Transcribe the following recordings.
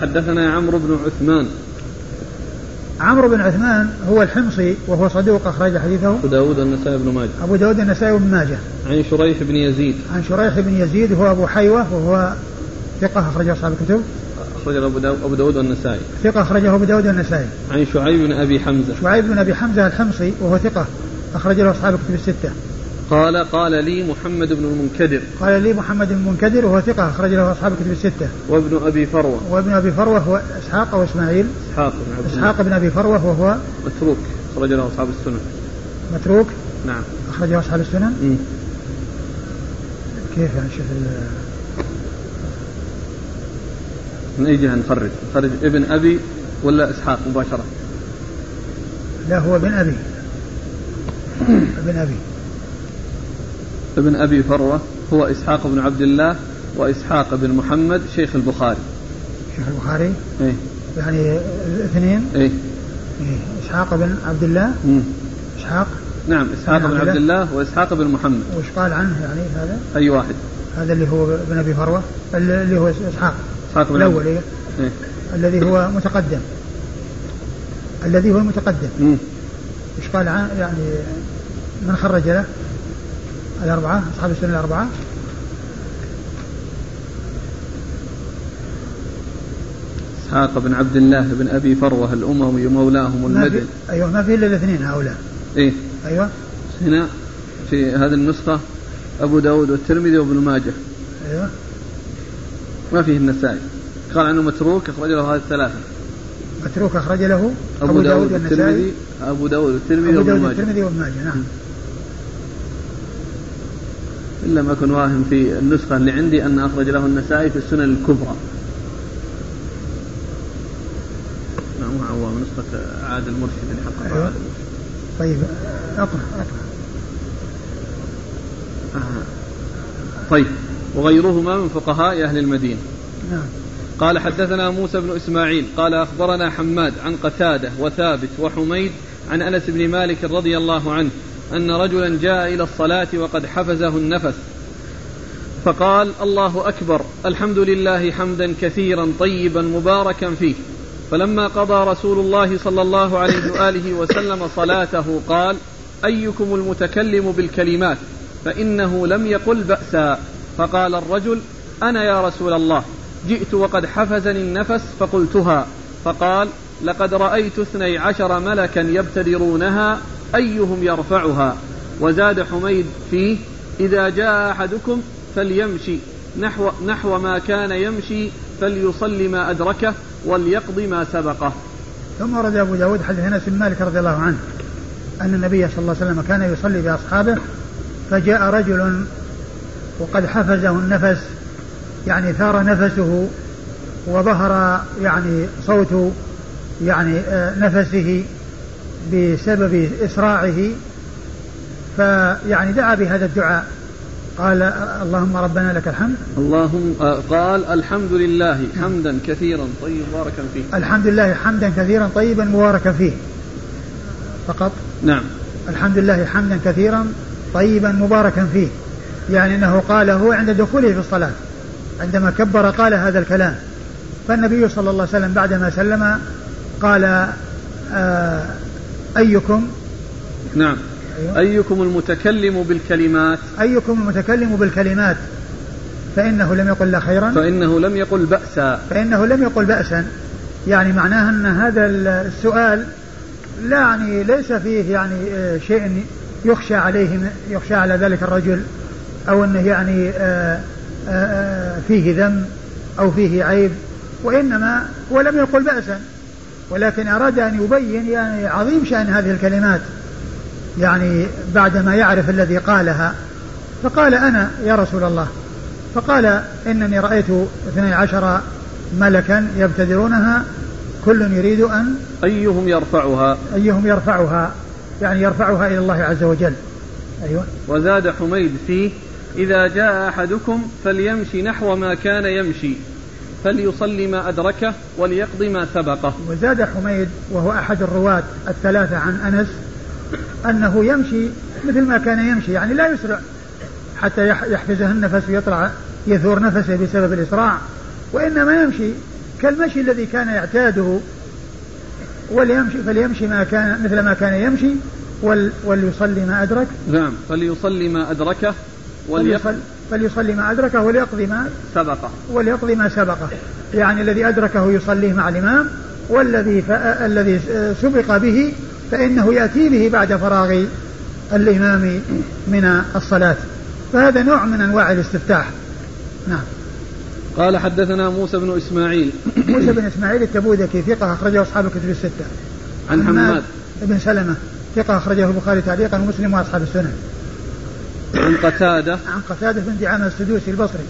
حدثنا عمرو بن عثمان. عمرو بن عثمان هو الحمصي وهو صدوق أخرج حديثه. أبو داود النسائي بن ماجه. أبو داود النسائي بن ماجه. عن شريح بن يزيد. عن شريح بن يزيد هو أبو حيوة وهو ثقة أخرجه أصحاب الكتب. أخرجه أبو داود, أبو داود النسائي ثقة أخرجه أبو داود النسائي عن شعيب بن أبي حمزة. شعيب بن أبي حمزة الحمصي وهو ثقة أخرج له أصحاب الكتب الستة. قال قال لي محمد بن المنكدر. قال لي محمد بن المنكدر وهو ثقة أخرج له أصحاب الكتب الستة. وابن أبي فروة. وابن أبي فروة هو إسحاق أو إسماعيل إسحاق بن عبد إسحاق بن أبي فروة وهو متروك أخرج له أصحاب السنن. متروك؟ نعم. أخرجه أصحاب السنن؟ مم. كيف يعني شوف من أي جهة نخرج؟ نخرج ابن أبي ولا إسحاق مباشرة؟ لا هو ابن أبي. ابن أبي. ابن أبي فروة هو إسحاق بن عبد الله وإسحاق بن محمد شيخ البخاري. شيخ البخاري؟ إيه. يعني اثنين إيه. إيه، إسحاق بن عبد الله؟ مم. إسحاق؟ نعم إسحاق بن بن عبد الله؟ وإسحاق بن محمد. وش قال عنه يعني هذا؟ أي واحد. هذا اللي هو ابن أبي فروة اللي هو إسحاق. إسحاق بن الأول إيه؟ إيه. الذي هو متقدم. الذي هو المتقدم. وش قال عن يعني من خرج له؟ الأربعة أصحاب السنة الأربعة. إسحاق بن عبد الله بن أبي فروة الأموي مولاهم المدني أيوه ما في إلا الاثنين هؤلاء. إيه. أيوه. هنا في هذه النسخة أبو داود والترمذي وابن ماجه. أيوه. ما فيه النسائي. قال عنه متروك أخرج له هذه الثلاثة. متروك أخرج له أبو, داود والنسائي. والترمذي أبو داود والترمذي أبو وابن داود ماجه. والترمذي وابن ماجه نعم. إن لم أكن واهم في النسخة اللي عندي أن أخرج له النسائي في السنن الكبرى. نعم هو نسخة عاد المرشد اللي حقق أيوة. عاد المرشد طيب أقرأ أقرأ. آه. طيب وغيرهما من فقهاء أهل المدينة. نعم. قال حدثنا موسى بن إسماعيل. قال أخبرنا حماد عن قتادة وثابت وحميد عن أنس بن مالك رضي الله عنه أن رجلا جاء إلى الصلاة وقد حفزه النفس. فقال الله أكبر الحمد لله حمدا كثيرا طيبا مباركا فيه. فلما قضى رسول الله صلى الله عليه وآله وسلم صلاته قال أيكم المتكلم بالكلمات فإنه لم يقل بأسا. فقال الرجل أنا يا رسول الله جئت وقد حفزني النفس فقلتها. فقال لقد رأيت اثني عشر ملكا يبتدرونها أيهم يرفعها؟ وزاد حميد فيه إذا جاء أحدكم فليمشي. نحو, نحو ما كان يمشي فليصلي ما أدركه وليقضي ما سبقه. ثم ورد أبو داود حديث أنس بن مالك رضي الله عنه أن النبي صلى الله عليه وسلم كان يصلي بأصحابه فجاء رجل وقد حفزه النفس يعني ثار نفسه وظهر يعني صوت يعني آه، نفسه بسبب إسراعه فيعني دعا بهذا الدعاء. قال اللهم ربنا لك الحمد. اللهم آه، قال الحمد لله حمدا كثيرا طيب مباركا فيه. الحمد لله حمدا كثيرا طيبا مباركا فيه. فقط. نعم. الحمد لله حمدا كثيرا طيبا مباركا فيه. يعني إنه قاله عند دخوله في الصلاة. عندما كبر قال هذا الكلام. فالنبي صلى الله عليه وسلم بعدما سلم قال آه أيكم؟ نعم. أيوة. أيكم المتكلم بالكلمات؟ أيكم المتكلم بالكلمات. فإنه لم يقل لا خيرا. فإنه لم يقل بأسا. فإنه لم يقل باسا. يعني معناه أن هذا السؤال لا يعني ليس فيه يعني آه، شيء يخشى عليه يخشى على ذلك الرجل أو أنه يعني آه، آه، فيه ذم أو فيه عيب وإنما ولم يقل باسا. ولكن أراد أن يبين يعني عظيم شأن هذه الكلمات يعني بعدما يعرف الذي قالها. فقال أنا يا رسول الله فقال إنني رأيت اثني عشر ملكا يبتدرونها كل يريد أن أيهم يرفعها؟ أيهم يرفعها يعني يرفعها إلى الله عز وجل. أيوة. وزاد حميد فيه إذا جاء أحدكم فليمشي نحو ما كان يمشي. فليصلي ما أدركه وليقضي ما سبقه. وزاد حميد وهو أحد الرواة الثلاثة عن أنس أنه يمشي مثل ما كان يمشي يعني لا يسرع حتى يح- يحفزه النفس ويطلع يثور نفسه بسبب الإسراع وإنما يمشي كالمشي الذي كان يعتاده وليمشي فليمشي ما كان مثل ما كان يمشي ول وليصلي ما أدرك. نعم فليصلي ما أدركه وليصلي, فليصلي ما أدركه وليقضي ما سبقه. وليقضي ما سبقه. يعني الذي أدركه يصليه مع الإمام والذي الذي سبق به فإنه يأتي به بعد فراغ الإمام من الصلاة. فهذا نوع من أنواع الاستفتاح. نعم. قال حدثنا موسى بن إسماعيل. موسى بن إسماعيل التبوذكي ثقة أخرجه أصحاب الكتب الستة. عن حماد. بن سلمة ثقة أخرجه البخاري تعليقا ومسلم وأصحاب السنن عن قتادة. عن قتادة بن دعامة السدوسي البصري.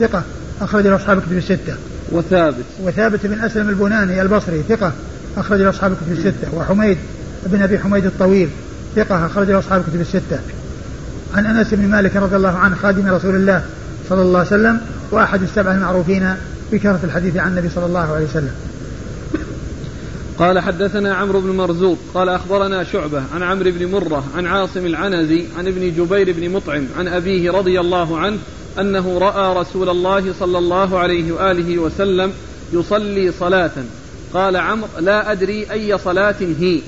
ثقة. أخرج له أصحاب الكتب الستة. وثابت. وثابت بن أسلم البناني البصري. ثقة. أخرج له أصحاب الكتب الستة. وحميد بن أبي حميد الطويل. ثقة. أخرج له أصحاب الكتب الستة. عن أنس بن مالك رضي الله عنه خادم رسول الله صلى الله عليه وسلم وأحد السبع المعروفين بكثرة الحديث عن النبي صلى الله عليه وسلم. قال حدثنا عمرو بن مرزوق قال أخبرنا شعبة عن عمرو بن مرة عن عاصم العنزي عن ابن جبير بن مطعم عن أبيه رضي الله عنه أنه رأى رسول الله صلى الله عليه وآله وسلم يصلي صلاة. قال عمرو لا أدري أي صلاة هي.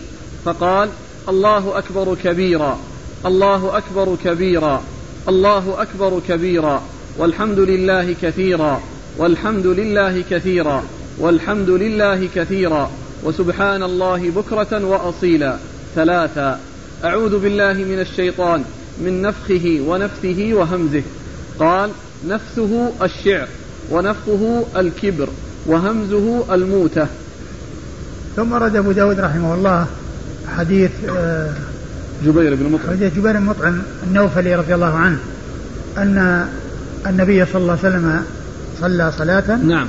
فقال الله أكبر كبيرا الله أكبر كبيرا الله أكبر كبيرا والحمد لله كثيرا والحمد لله كثيرا والحمد لله كثيرا. وسبحان الله بكرة وأصيلا. ثلاثا أعوذ بالله من الشيطان من نفخه ونفثه وهمزه. قال نفثه الشعر ونفخه الكبر وهمزه الموتة. ثم رد أبو داود رحمه الله حديث آه، جبير بن مطعم. حديث جبير بن مطعم النوفلي رضي الله عنه أن النبي صلى الله عليه وسلم صلى صلاة. نعم.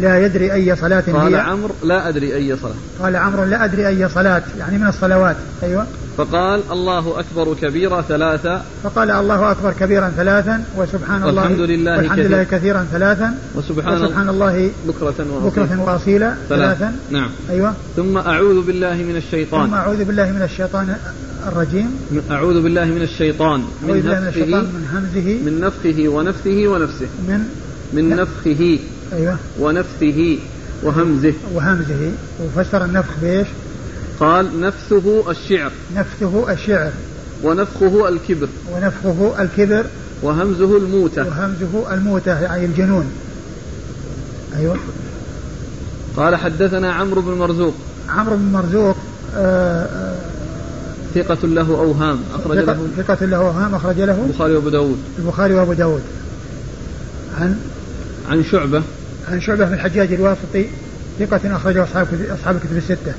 لا يدري أي صلاة قال هي. عمرو لا أدري أي صلاة. قال عمرو لا أدري أي صلاة يعني من الصلوات. أيوة. فقال الله أكبر كبيرا ثلاثا. فقال الله أكبر كبيرا ثلاثا وسبحان الله والحمد لله والحمد لله كثيرا. ثلاثا وسبحان, وسبحان الله بكرة وأصيلا, بكرة وأصيلا ثلاثا. نعم. أيوة. ثم أعوذ بالله من الشيطان. ثم أعوذ بالله من الشيطان الرجيم. أعوذ بالله من الشيطان. من بالله من الشيطان من همزه. من نفخه ونفثه ونفسه. من من نفخه. أيوة. ونفثه وهمزه. وهمزه. وفسر النفخ بإيش؟ قال نفثه الشعر. نفثه الشعر. ونفخه الكبر. ونفخه الكبر. وهمزه الموتة. وهمزه الموتة يعني الجنون. أيوة. قال حدثنا عمرو بن مرزوق. عمرو بن مرزوق آآ آآ ثقة له أوهام أخرج له. ثقة له أوهام أخرج له. البخاري وأبو داود. البخاري وأبو داود. عن؟ عن شعبة. عن شعبة بن الحجاج الواسطي ثقة أخرجه أصحاب أصحاب الكتب الستة.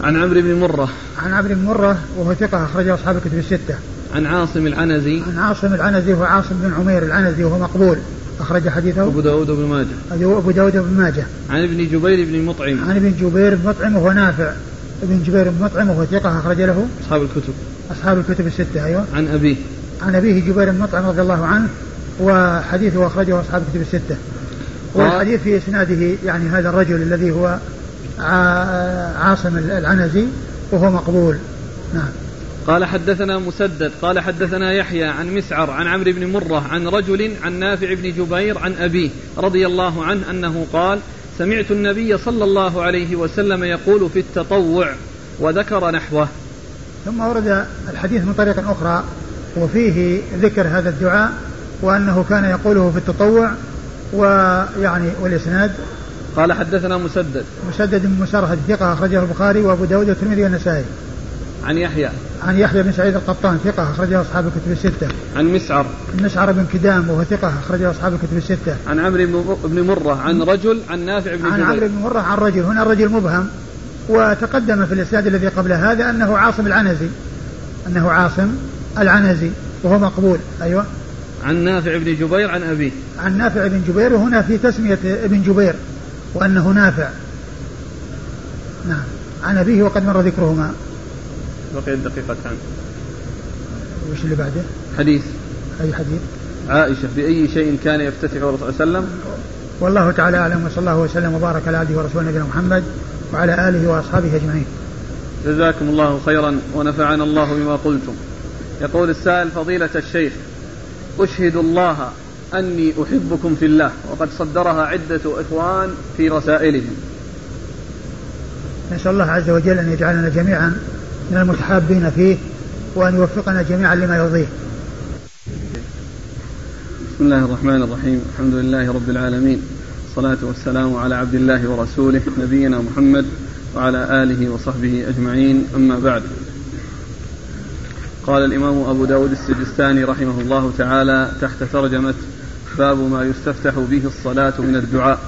عن عمرو بن مرة. عن عمرو بن مرة وهو ثقة أخرجه أصحاب الكتب الستة. عن عاصم العنزي. عن عاصم العنزي وهو عاصم بن عمير العنزي وهو مقبول. أخرج حديثه أبو داود وابن ماجه. أبو داود وابن ماجه. عن ابن جبير بن مطعم. عن ابن جبير بن مطعم وهو نافع. ابن جبير بن مطعم وهو ثقة أخرج له أصحاب الكتب. أصحاب الكتب الستة أيوه. عن أبيه. عن أبيه جبير بن مطعم رضي الله عنه وحديثه أخرجه أصحاب الكتب الستة. والحديث في إسناده يعني هذا الرجل الذي هو عاصم العنزي وهو مقبول. نعم. قال حدثنا مسدد قال حدثنا يحيى عن مسعر عن عمرو بن مرة عن رجل عن نافع بن جبير عن أبيه رضي الله عنه أنه قال سمعت النبي صلى الله عليه وسلم يقول في التطوع وذكر نحوه. ثم ورد الحديث من طريق أخرى وفيه ذكر هذا الدعاء وأنه كان يقوله في التطوع ويعني والإسناد قال حدثنا مسدد. مسدد بن مسرهد ثقة أخرجه البخاري وأبو داود والترمذي والنسائي. عن يحيى. عن يحيى بن سعيد القطان ثقة أخرجه أصحاب الكتب الستة. عن مسعر. مسعر بن كدام وهو ثقة أخرجه أصحاب الكتب الستة. عن عمرو بن مرة عن رجل عن نافع بن عن عمرو بن مرة عن رجل. هنا الرجل مبهم وتقدم في الإسناد الذي قبل هذا أنه عاصم العنزي. أنه عاصم العنزي وهو مقبول. أيوه. عن نافع بن جبير عن أبيه. عن نافع بن جبير وهنا في تسمية ابن جبير وأنه نافع. نعم. عن أبيه وقد مر ذكرهما. بقيت دقيقتان وش اللي بعده؟ حديث. أي حديث؟ عائشة بأي شيء كان يفتتح الرسول صلى الله عليه وسلم؟ والله تعالى أعلم وصلى الله وسلم وبارك على عبده ورسوله نبينا محمد وعلى آله وأصحابه أجمعين. جزاكم الله خيرا ونفعنا الله بما قلتم. يقول السائل فضيلة الشيخ أشهد الله أني أحبكم في الله. وقد صدرها عدة إخوان في رسائلهم. نسأل الله عز وجل أن يجعلنا جميعا من المتحابين فيه وأن يوفقنا جميعا لما يرضيه. بسم الله الرحمن الرحيم. الحمد لله رب العالمين. الصلاة والسلام على عبد الله ورسوله نبينا محمد وعلى آله وصحبه أجمعين. أما بعد قال الإمام أبو داود السجستاني رحمه الله تعالى تحت ترجمة باب ما يستفتح به الصلاة من الدعاء.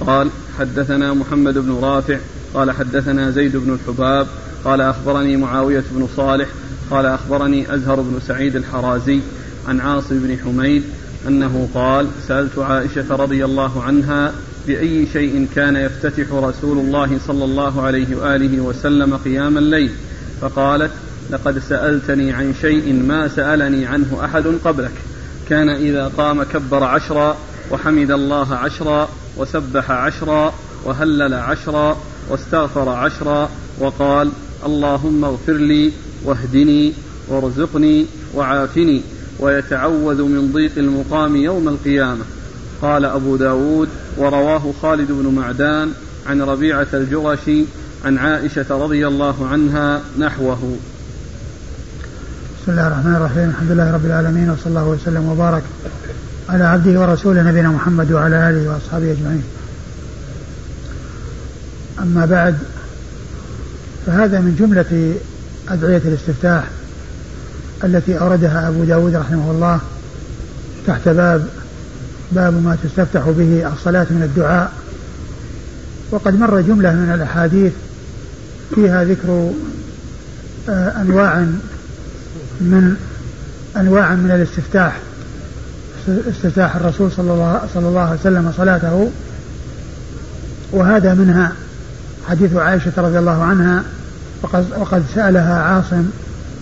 قال حدثنا محمد بن رافع قال حدثنا زيد بن الحباب قال أخبرني معاوية بن صالح قال أخبرني أزهر بن سعيد الحرازي عن عاصم بن حميد أنه قال سألت عائشة رضي الله عنها بأي شيء كان يفتتح رسول الله صلى الله عليه وآله وسلم قيام الليل. فقالت لقد سألتني عن شيء ما سألني عنه أحد قبلك. كان إذا قام كبر عشرا وحمد الله عشرا وسبح عشرا وهلل عشرا واستغفر عشرا وقال اللهم اغفر لي واهدني وارزقني وعافني ويتعوذ من ضيق المقام يوم القيامة. قال أبو داود ورواه خالد بن معدان عن ربيعة الجرشي عن عائشة رضي الله عنها نحوه. بسم الله الرحمن الرحيم الحمد لله رب العالمين وصلى الله وسلم وبارك على عبده ورسوله نبينا محمد وعلى آله وأصحابه أجمعين. أما بعد فهذا من جملة أدعية الاستفتاح التي أوردها أبو داود رحمه الله تحت باب باب ما تستفتح به الصلاة من الدعاء وقد مر جملة من الأحاديث فيها ذكر آه، أنواع من أنواع من الاستفتاح استفتاح الرسول صلى الله, صلى الله عليه وسلم صلاته وهذا منها حديث عائشة رضي الله عنها وقد, وقد سألها عاصم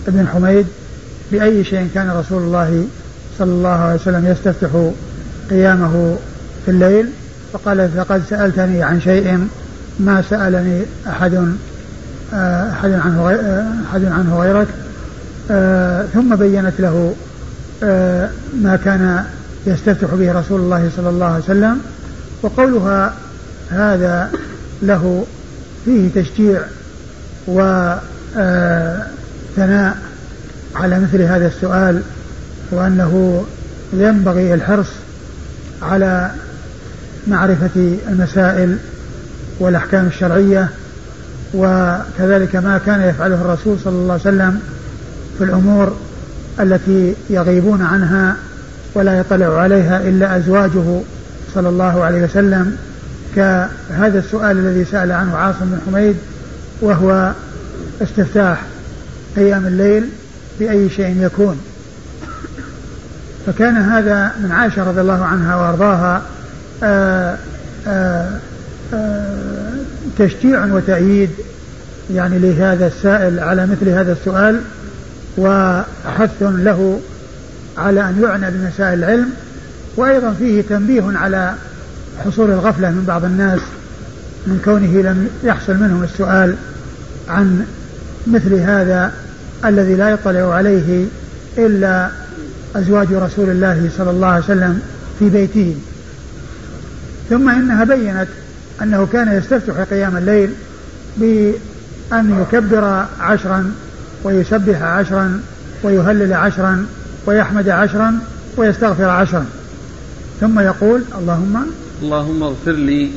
بن حميد بأي شيء كان رسول الله صلى الله عليه وسلم يستفتح قيامه في الليل فقال لقد سألتني عن شيء ما سألني أحد أحد عنه أحد عنه غيرك آه، ثم بينت له آه، ما كان يستفتح به رسول الله صلى الله عليه وسلم وقولها هذا له فيه تشجيع وثناء على مثل هذا السؤال وأنه ينبغي الحرص على معرفة المسائل والأحكام الشرعية وكذلك ما كان يفعله الرسول صلى الله عليه وسلم في الأمور التي يغيبون عنها ولا يطلع عليها إلا أزواجه صلى الله عليه وسلم كهذا السؤال الذي سأل عنه عاصم بن حميد وهو استفتاح قيام الليل بأي شيء يكون. فكان هذا من عائشة رضي الله عنها وأرضاها آآ آآ آآ تشجيع وتأييد يعني لهذا السائل على مثل هذا السؤال. وحث له على أن يعنى بمسائل العلم وأيضا فيه تنبيه على حصول الغفلة من بعض الناس من كونه لم يحصل منهم السؤال عن مثل هذا الذي لا يطلع عليه إلا أزواج رسول الله صلى الله عليه وسلم في بيته. ثم إنها بينت أنه كان يستفتح قيام الليل بأن يكبر عشرا ويسبح عشرا ويهلل عشرا ويحمد عشرا ويستغفر عشرا. ثم يقول اللهم اللهم اغفر لي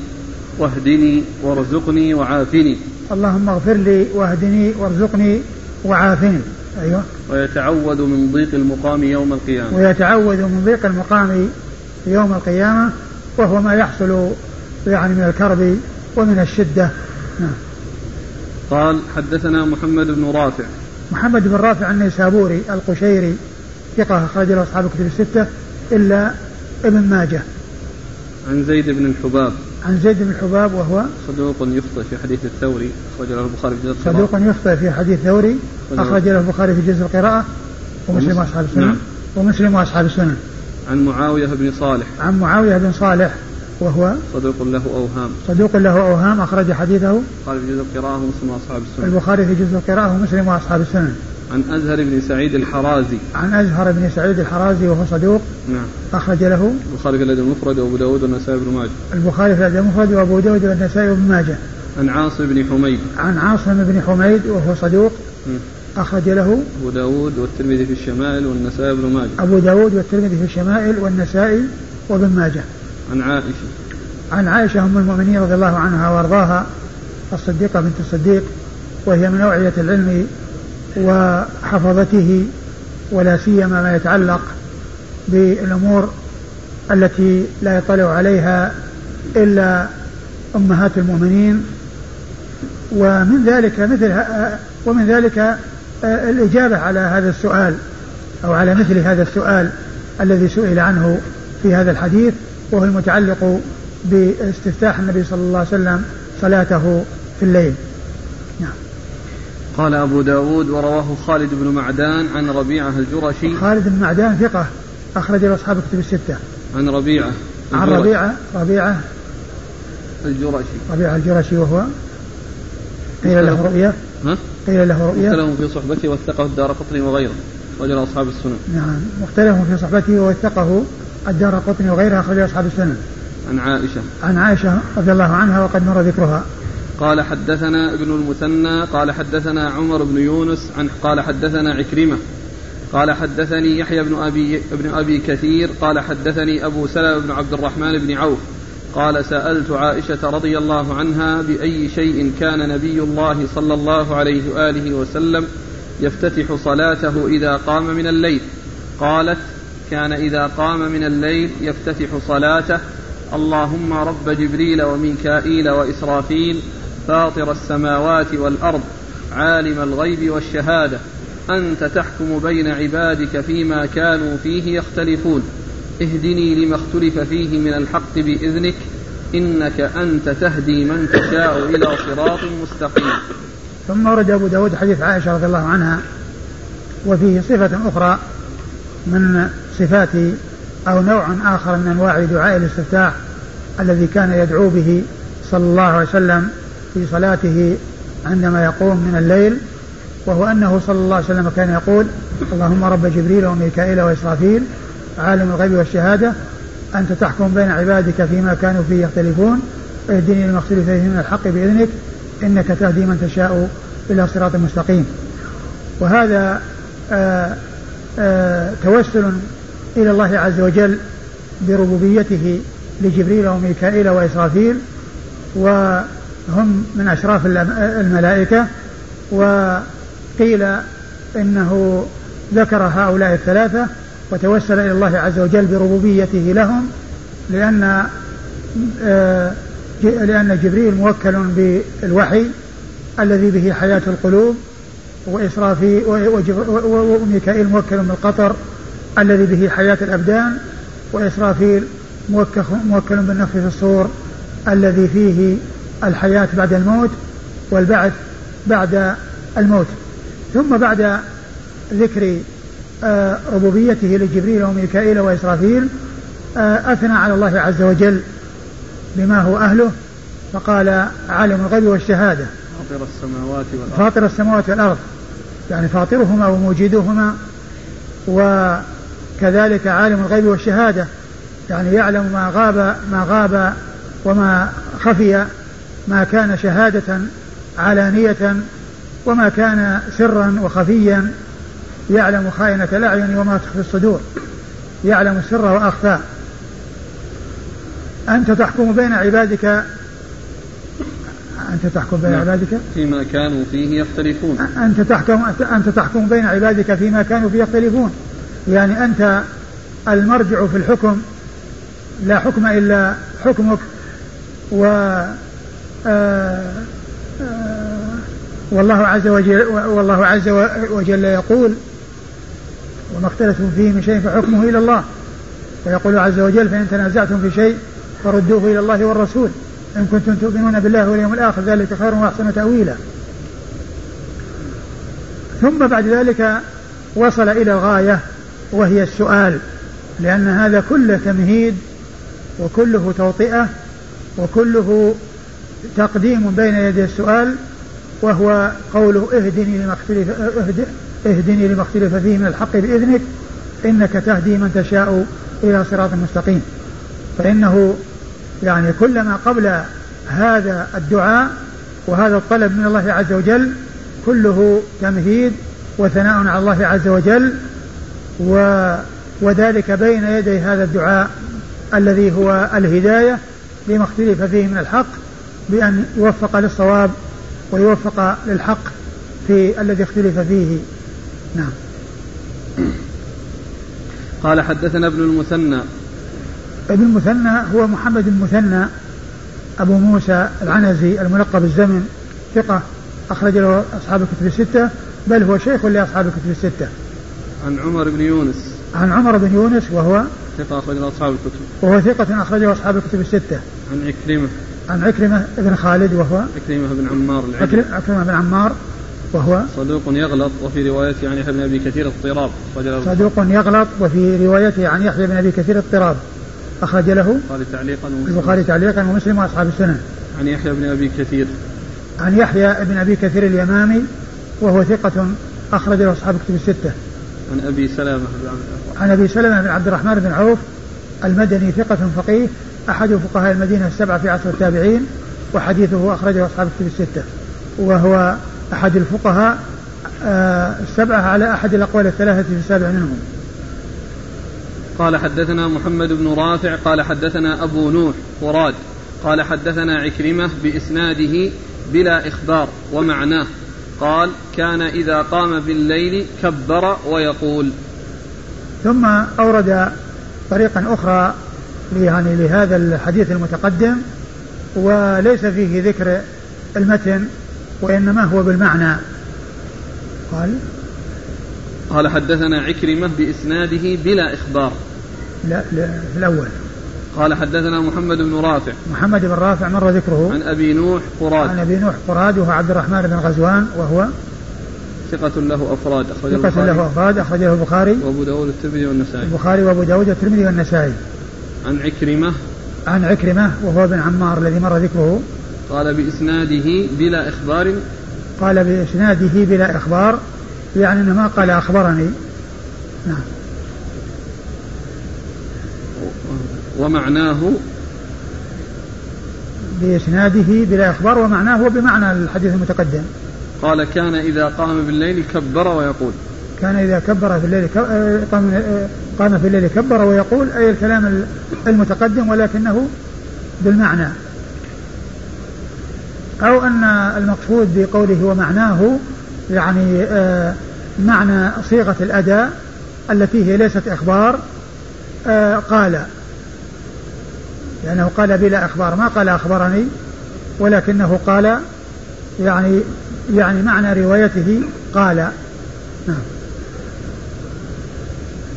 واهدني وارزقني وعافني. اللهم اغفر لي واهدني وارزقني وعافني. أيوه. ويتعوذ من ضيق المقام يوم القيامة. ويتعوذ من ضيق المقام يوم القيامة وهو ما يحصل يعني من الكرب ومن الشدة. نعم. قال حدثنا محمد بن رافع. محمد بن رافع النيسابوري القشيري ثقة أخرج له أصحاب الكتب الستة إلا ابن ماجه. عن زيد بن الحباب. عن زيد بن الحباب وهو صدوق يخطئ في حديث الثوري أخرج له البخاري في جزء القراءة. صدوق يخطئ في حديث الثوري أخرج له البخاري في جزء القراءة ومسلم وأصحاب السنن. نعم. ومسلم وأصحاب السنن. عن معاوية بن صالح. عن معاوية بن صالح وهو صدوق له أوهام. صدوق له أوهام أخرج حديثه. البخاري في جزء القراءة ومسلم وأصحاب السنن. البخاري في جزء القراءة ومسلم وأصحاب السنن. عن أزهر بن سعيد الحرازي. عن أزهر بن سعيد الحرازي وهو صدوق نعم. أخرج له. البخاري في الأدب المفرد وأبو داود والنسائي بن ماجه. البخاري في الأدب المفرد وأبو داود والنسائي بن ماجه. عن عاصم بن حميد. عن عاصم بن حميد وهو صدوق أخرج له. أبو داود والترمذي في الشمائل والنسائي بن ماجه. أبو داود والترمذي في الشمائل والنسائي وابن ماجه. عن عائشة. عن عائشة أم المؤمنين رضي الله عنها وأرضاها الصديقة بنت الصديق وهي من أوعية العلم وحفظته ولا سيما ما يتعلق بالأمور التي لا يطلع عليها إلا أمهات المؤمنين. ومن ذلك مثل ومن ذلك آه، الإجابة على هذا السؤال أو على مثل هذا السؤال الذي سئل عنه في هذا الحديث. وهو المتعلق باستفتاح النبي صلى الله عليه وسلم صلاته في الليل. نعم. قال أبو داود ورواه خالد بن معدان عن ربيعة الجرشي. خالد بن معدان ثقة أخرج له أصحاب الكتب الستة. عن ربيعة عن ربيعة ربيعة الجرشي. ربيعة الجرشي وهو؟ قيل له رؤية. ها؟ قيل له رؤية. مختلف في صحبته وثقه الدار قطني وغيره رجل أصحاب السنن. نعم. مختلف في صحبته ووثقه الدار قطني وغيرها أخرج أصحاب السنن عن عائشة. عن عائشة رضي الله عنها وقد مر ذكرها. قال حدثنا ابن المثنى قال حدثنا عمر بن يونس عن قال حدثنا عكرمة. قال حدثني يحيى بن أبي, ابن أبي كثير قال حدثني أبو سلمة بن عبد الرحمن بن عوف. قال سألت عائشة رضي الله عنها بأي شيء كان نبي الله صلى الله عليه وآله وسلم يفتتح صلاته إذا قام من الليل. قالت كان إذا قام من الليل يفتتح صلاته. اللهم رب جبريل وميكائيل وإسرافيل فاطر السماوات والأرض عالم الغيب والشهادة. أنت تحكم بين عبادك فيما كانوا فيه يختلفون. اهدني لما اختلف فيه من الحق بإذنك. إنك أنت تهدي من تشاء إلى صراط مستقيم. ثم ورد أبو داود حديث عائشة رضي الله عنها وفيه صفة أخرى من صفات أو نوع آخر من أنواع دعاء الاستفتاح الذي كان يدعو به صلى الله عليه وسلم في صلاته عندما يقوم من الليل وهو أنه صلى الله عليه وسلم كان يقول اللهم رب جبريل وميكائيل وإسرافيل عالم الغيب والشهادة أنت تحكم بين عبادك فيما كانوا فيه يختلفون اهدني لما فيه من الحق بإذنك إنك تهدي من تشاء إلى صراط مستقيم. وهذا آآ آه، آآ آه، توسل إلى الله عز وجل بربوبيته لجبريل وميكائيل وإسرافيل وهم من أشراف الملائكة وقيل إنه ذكر هؤلاء الثلاثة وتوسل إلى الله عز وجل بربوبيته لهم لأن آه، لأن جبريل موكل بالوحي الذي به حياة القلوب وإسرافيل وميكائيل موكل بالقطر الذي به حياة الأبدان وإسرافيل موكل بالنفخ في الصور الذي فيه الحياة بعد الموت والبعث بعد الموت. ثم بعد ذكر آه، ربوبيته لجبريل وميكائيل وإسرافيل آه، أثنى على الله عز وجل بما هو أهله فقال عالم الغيب والشهادة. فاطر السماوات والأرض. فاطر السماوات والأرض. يعني فاطرهما وموجدهما وكذلك عالم الغيب والشهادة يعني يعلم ما غاب ما غاب وما خفي ما كان شهادة علانية وما كان سرا وخفيا يعلم خائنة الأعين وما تخفي الصدور يعلم السر وأخفى. أنت تحكم بين عبادك؟ أنت تحكم بين نعم. عبادك؟ فيما كانوا فيه يختلفون. أنت تحكم أنت تحكم بين عبادك فيما كانوا فيه يختلفون. يعني أنت المرجع في الحكم لا حكم إلا حكمك و آه آه والله عز وجل والله عز وجل يقول وما اختلفتم فيه من شيء فحكمه إلى الله. ويقول عز وجل فإن تنازعتم في شيء فردوه إلى الله والرسول إن كنتم تؤمنون بالله واليوم الآخر ذلك خير وأحسن تأويلا. ثم بعد ذلك وصل إلى الغاية وهي السؤال لأن هذا كله تمهيد وكله توطئة وكله تقديم بين يدي السؤال وهو قوله اهدني لما اختلف اهدني لما اختلف فيه من الحق بإذنك إنك تهدي من تشاء إلى صراط مستقيم. فإنه يعني كلما قبل هذا الدعاء وهذا الطلب من الله عز وجل كله تمهيد وثناء على الله عز وجل و وذلك بين يدي هذا الدعاء الذي هو الهداية لما اختلف فيه من الحق بأن يوفق للصواب ويوفق للحق في الذي اختلف فيه. نعم. قال حدثنا ابن المثنى. ابن المثنى هو محمد المثنى أبو موسى العنزي الملقب الزمن ثقة أخرج له أصحاب الكتب الستة بل هو شيخ لأصحاب الكتب الستة. عن عمر بن يونس. عن عمر بن يونس وهو ثقة أخرج له أصحاب الكتب. وهو ثقة أخرجه أصحاب الكتب الستة. عن عكرمة. عن عكرمة بن خالد وهو عكرمة بن عمار عكرمة بن عمار وهو صدوق يغلط وفي روايته عن يحيى بن أبي كثير اضطراب. صدوق يغلط وفي روايته عن يحيى بن أبي كثير اضطراب. أخرج له البخاري تعليقا البخاري تعليقا ومسلم وأصحاب السنن عن يحيى بن أبي كثير. عن يحيى بن أبي كثير اليمامي وهو ثقة اخرج له أصحاب الكتب الستة. عن أبي سلمة بن عن أبي سلمة بن عبد الرحمن بن عوف المدني ثقة فقيه أحد فقهاء المدينة السبعة في عصر التابعين وحديثه أخرجه أصحاب الكتب الستة. وهو أحد الفقهاء آه، السبعة على أحد الأقوال الثلاثة في السابع منهم. قال حدثنا محمد بن رافع قال حدثنا أبو نوح فراد قال حدثنا عكرمة بإسناده بلا إخبار ومعناه قال كان إذا قام بالليل كبر ويقول. ثم أورد طريقا أخرى يعني لهذا الحديث المتقدم وليس فيه ذكر المتن وإنما هو بالمعنى. قال قال حدثنا عكرمة بإسناده بلا إخبار. لا, لا في الأول. قال حدثنا محمد بن رافع. محمد بن رافع مر ذكره. عن أبي نوح قراد. عن أبي نوح قراد وهو عبد الرحمن بن غزوان وهو ثقة له أفراد أخرجه ثقة له أفراد أخرجه البخاري. وأبو داود الترمذي والنسائي. البخاري وأبو داود الترمذي والنسائي. عن عكرمة. عن عكرمة وهو بن عمار الذي مر ذكره. قال بإسناده بلا إخبار. قال بإسناده بلا إخبار يعني أنه ما قال أخبرني. نعم. ومعناه بإسناده بلا إخبار ومعناه بمعنى الحديث المتقدم. قال كان إذا قام بالليل كبر ويقول. كان إذا كبر في الليل قام قام في الليل كبر ويقول أي الكلام المتقدم ولكنه بالمعنى. أو أن المقصود بقوله ومعناه يعني آه معنى صيغة الأداء التي هي ليست إخبار آه قال لأنه قال بلا إخبار. ما قال أخبرني ولكنه قال يعني يعني معنى روايته قال. نعم.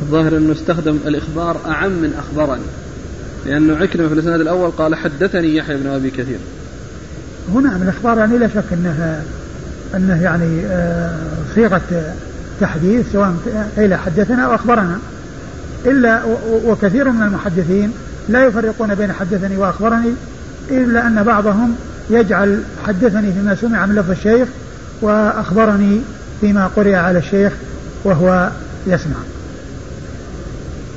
الظاهر أنه استخدم الإخبار أعم من أخبرني لأنه عكرمة في الإسناد الأول قال حدثني يحيى بن أبي كثير. هنا من الإخبار يعني لا شك أنه أنه يعني آه، صيغة تحديث سواء قيل حدثنا أو أخبرنا. إلا وكثير من المحدثين لا يفرقون بين حدثني وأخبرني إلا أن بعضهم يجعل حدثني فيما سمع من لفظ الشيخ وأخبرني فيما قرئ على الشيخ وهو يسمع.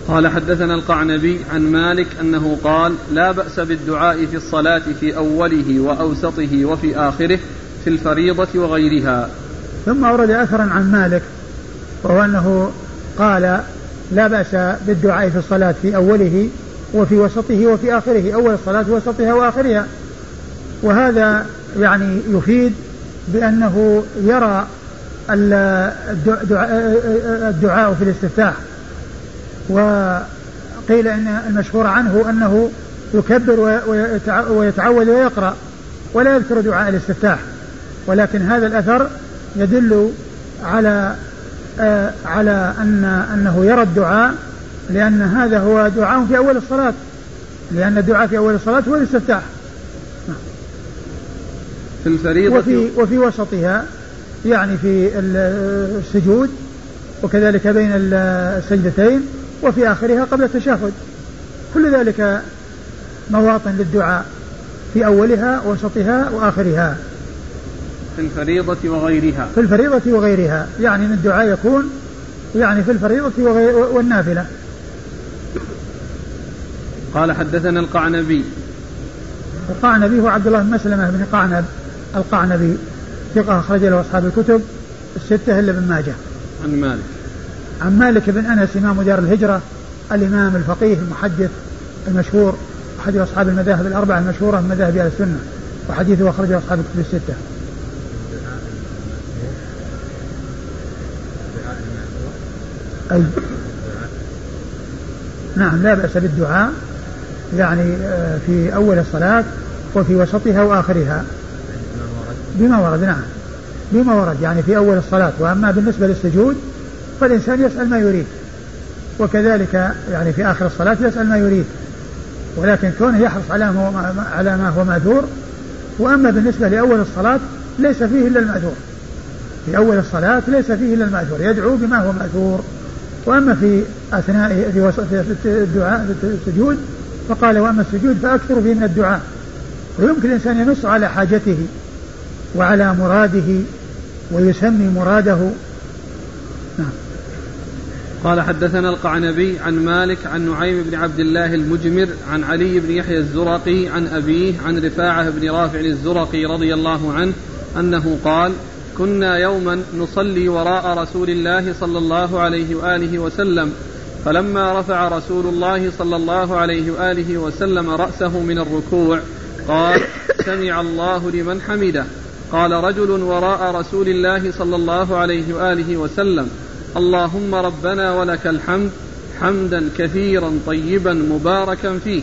قال حدثنا القعنبي عن مالك أنه قال لا بأس بالدعاء في الصلاة في أوله وأوسطه وفي آخره في الفريضة وغيرها. ثم أورد اثرا عن مالك وهو أنه قال لا بأس بالدعاء في الصلاة في أوله وفي وسطه وفي آخره أول الصلاة وسطها وآخرها. وهذا يعني يفيد بأنه يرى الدعاء في الاستفتاح. وقيل إن المشهور عنه أنه يكبر ويتعود ويقرأ ولا يذكر دعاء الاستفتاح. ولكن هذا الأثر يدل على آه على ان أنه يرى الدعاء لأن هذا هو دعاء في أول الصلاة. لأن الدعاء في أول الصلاة هو الاستفتاح. في الفريضة وفي وفي وسطها يعني في السجود وكذلك بين السجدتين وفي آخرها قبل التشهد. كل ذلك مواطن للدعاء في أولها وسطها وآخرها. في الفريضة وغيرها. في الفريضة وغيرها. يعني الدعاء يكون يعني في الفريضة والنافلة. قال حدثنا القعنبي. القعنبي هو عبد الله بن مسلمة بن قعنب القعنبي ثقة أخرج له أصحاب الكتب الستة إلا ابن ماجه. عن مالك. عن مالك بن أنس إمام دار الهجرة الإمام الفقيه المحدث المشهور أحد أصحاب المذاهب الأربعة المشهورة من مذاهب أهل السنة وحديثه أخرجه أصحاب الكتب الستة. أي. نعم لا بأس بالدعاء. يعني آه، في أول الصلاة وفي وسطها وآخرها. بما ورد نعم. بما ورد يعني في أول الصلاة. وأما بالنسبة للسجود فالإنسان يسأل ما يريد. وكذلك يعني في آخر الصلاة يسأل ما يريد. ولكن كونه يحرص على ما على ما هو ماثور وأما بالنسبة لأول الصلاة ليس فيه إلا المأثور في أول الصلاة ليس فيه إلا المأثور يدعو بما هو مأثور وأما في أثناء في وسط الدعاء في السجود فقال وأما السجود فأكثر فيه من الدعاء. ويمكن الإنسان ينص على حاجته وعلى مراده ويسمي مراده. نعم. قال حدثنا القعنبي عن مالك عن نعيم بن عبد الله المجمر عن علي بن يحيى الزرقي عن أبيه عن رفاعة بن رافع الزرقي رضي الله عنه أنه قال كنا يوما نصلي وراء رسول الله صلى الله عليه وآله وسلم فلما رفع رسول الله صلى الله عليه وآله وسلم رأسه من الركوع قال سمع الله لمن حمده. قال رجل وراء رسول الله صلى الله عليه وآله وسلم اللهم ربنا ولك الحمد حمدا كثيرا طيبا مباركا فيه.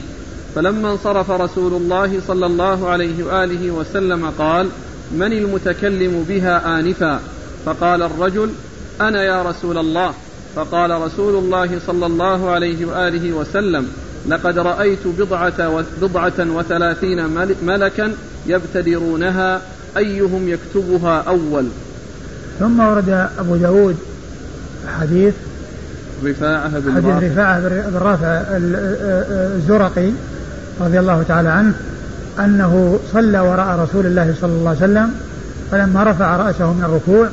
فلما انصرف رسول الله صلى الله عليه وآله وسلم قال من المتكلم بها آنفا؟ فقال الرجل أنا يا رسول الله. فقال رسول الله صلى الله عليه وآله وسلم لقد رأيت بضعة بضعة وثلاثين ملكا يبتدرونها أيهم يكتبها أول؟ ثم ورد أبو داود حديث رفاعة بن حديث رافع. رفاعة بن رافع الزرقي رضي الله تعالى عنه أنه صلى وراء رسول الله صلى الله عليه وسلم فلما رفع رأسه من الركوع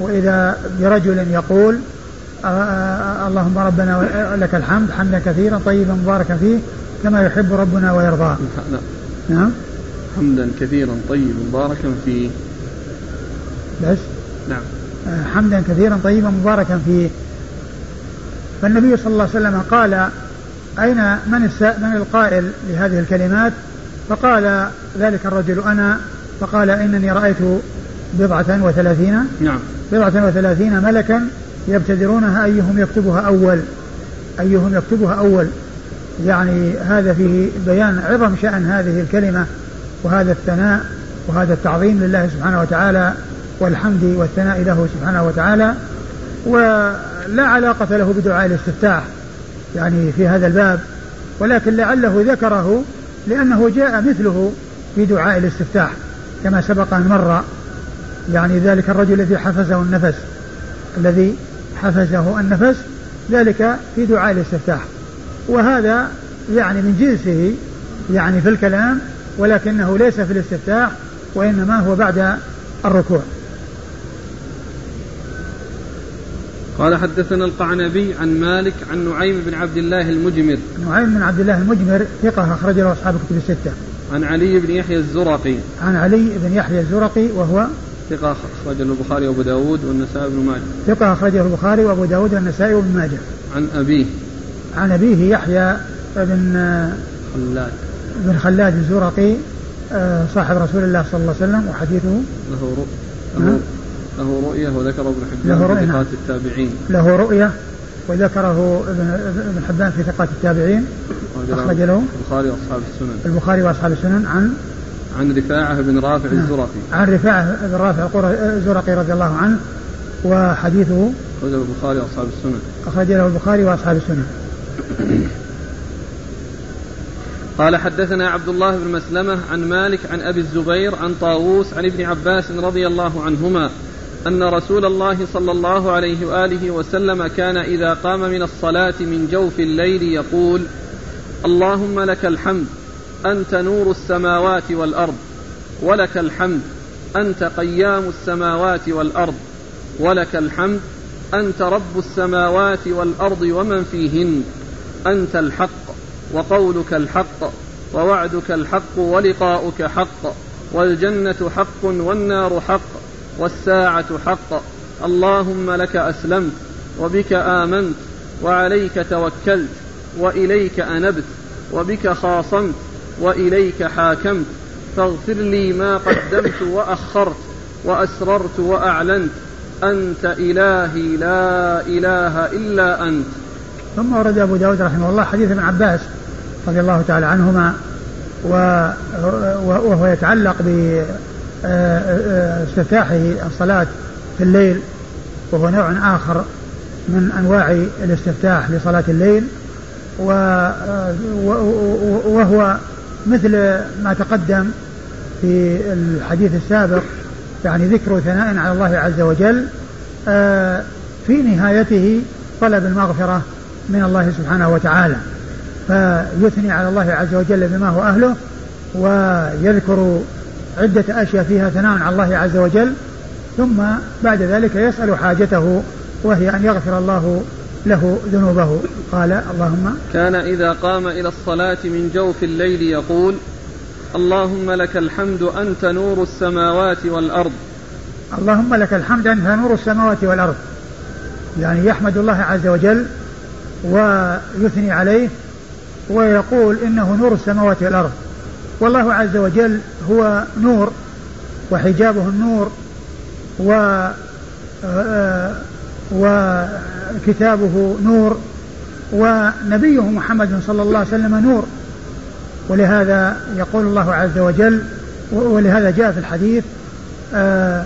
وإذا برجل يقول اللهم ربنا لك الحمد حمدا كثيرا طيبا مباركا فيه كما يحب ربنا ويرضاه نعم, نعم. حمدا كثيرا طيبا مباركا فيه. بس؟ نعم. آه، حمدا كثيرا طيبا مباركا فيه. فالنبي صلى الله عليه وسلم قال أين من من القائل لهذه الكلمات؟ فقال ذلك الرجل أنا. فقال إنني رأيت بضعة وثلاثين. نعم. بضعة وثلاثين ملكا يبتدرونها أيهم يكتبها أول؟ أيهم يكتبها أول؟ يعني هذا فيه بيان عظم شأن هذه الكلمة وهذا الثناء وهذا التعظيم لله سبحانه وتعالى والحمد والثناء له سبحانه وتعالى ولا علاقة له بدعاء الاستفتاح يعني في هذا الباب ولكن لعله ذكره لأنه جاء مثله في دعاء الاستفتاح كما سبق أن مر يعني ذلك الرجل الذي حفزه النفس الذي حفزه النفس ذلك في دعاء الاستفتاح. وهذا يعني من جنسه يعني في الكلام ولكنه ليس في الاستفتاح وإنما هو بعد الركوع. قال حدثنا القعنبي عن مالك عن نعيم بن عبد الله المجمر. نعيم بن عبد الله المجمر ثقة أخرج له أصحاب الكتب الستة. عن علي بن يحيى الزرقي. عن علي بن يحيى الزرقي وهو ثقة أخرجه البخاري وأبو داود والنسائي بن ماجه. ثقة أخرجه البخاري وأبو داود والنسائي وابن ماجه. عن أبيه. عن أبيه يحيى بن خلاد. بن خلاد الزرقي آه، صاحب رسول الله صلى الله عليه وسلم وحديثه. له رؤية له, له رؤية وذكره ابن حبان له في ثقات التابعين. له رؤية وذكره ابن حبان في ثقات التابعين. أخرج له البخاري وأصحاب السنن. البخاري وأصحاب السنن عن عن رفاعة بن رافع نعم. الزرقي. عن رفاعة بن رافع الزرقي رضي الله عنه وحديثه أخرجه البخاري وأصحاب السنن أخرج له البخاري وأصحاب السنن قال حدثنا عبد الله بن مسلمة عن مالك عن أبي الزبير عن طاووس عن ابن عباس رضي الله عنهما أن رسول الله صلى الله عليه وآله وسلم كان إذا قام من الصلاة من جوف الليل يقول اللهم لك الحمد أنت نور السماوات والأرض ولك الحمد أنت قيام السماوات والأرض ولك الحمد أنت رب السماوات والأرض ومن فيهن أنت الحق وقولك الحق ووعدك الحق ولقاؤك حق والجنة حق والنار حق والساعة حق اللهم لك أسلمت وبك آمنت وعليك توكلت وإليك أنبت وبك خاصمت وإليك حاكمت. فاغفر لي ما قدمت وأخرت وأسررت وأعلنت. أنت إلهي لا إله إلا أنت. ثم ورد أبو داود رحمه الله حديث ابن عباس رضي الله تعالى عنهما وهو يتعلق باستفتاحه الصلاة في الليل وهو نوع آخر من أنواع الاستفتاح لصلاة الليل. وهو مثل ما تقدم في الحديث السابق يعني ذكر ثناء على الله عز وجل آه، في نهايته طلب المغفرة من الله سبحانه وتعالى فيثني على الله عز وجل بما هو أهله ويذكر عدة أشياء فيها ثناء على الله عز وجل ثم بعد ذلك يسأل حاجته وهي أن يغفر الله له ذنوبه. قال اللهم كان إذا قام إلى الصلاة من جوف الليل يقول اللهم لك الحمد أنت نور السماوات والأرض. اللهم لك الحمد أنت نور السماوات والأرض. يعني يحمد الله عز وجل ويثني عليه ويقول إنه نور السماوات والأرض. والله عز وجل هو نور وحجابه النور و آه، وكتابه نور ونبيه محمد صلى الله عليه وسلم نور ولهذا يقول الله عز وجل ولهذا جاء في الحديث آه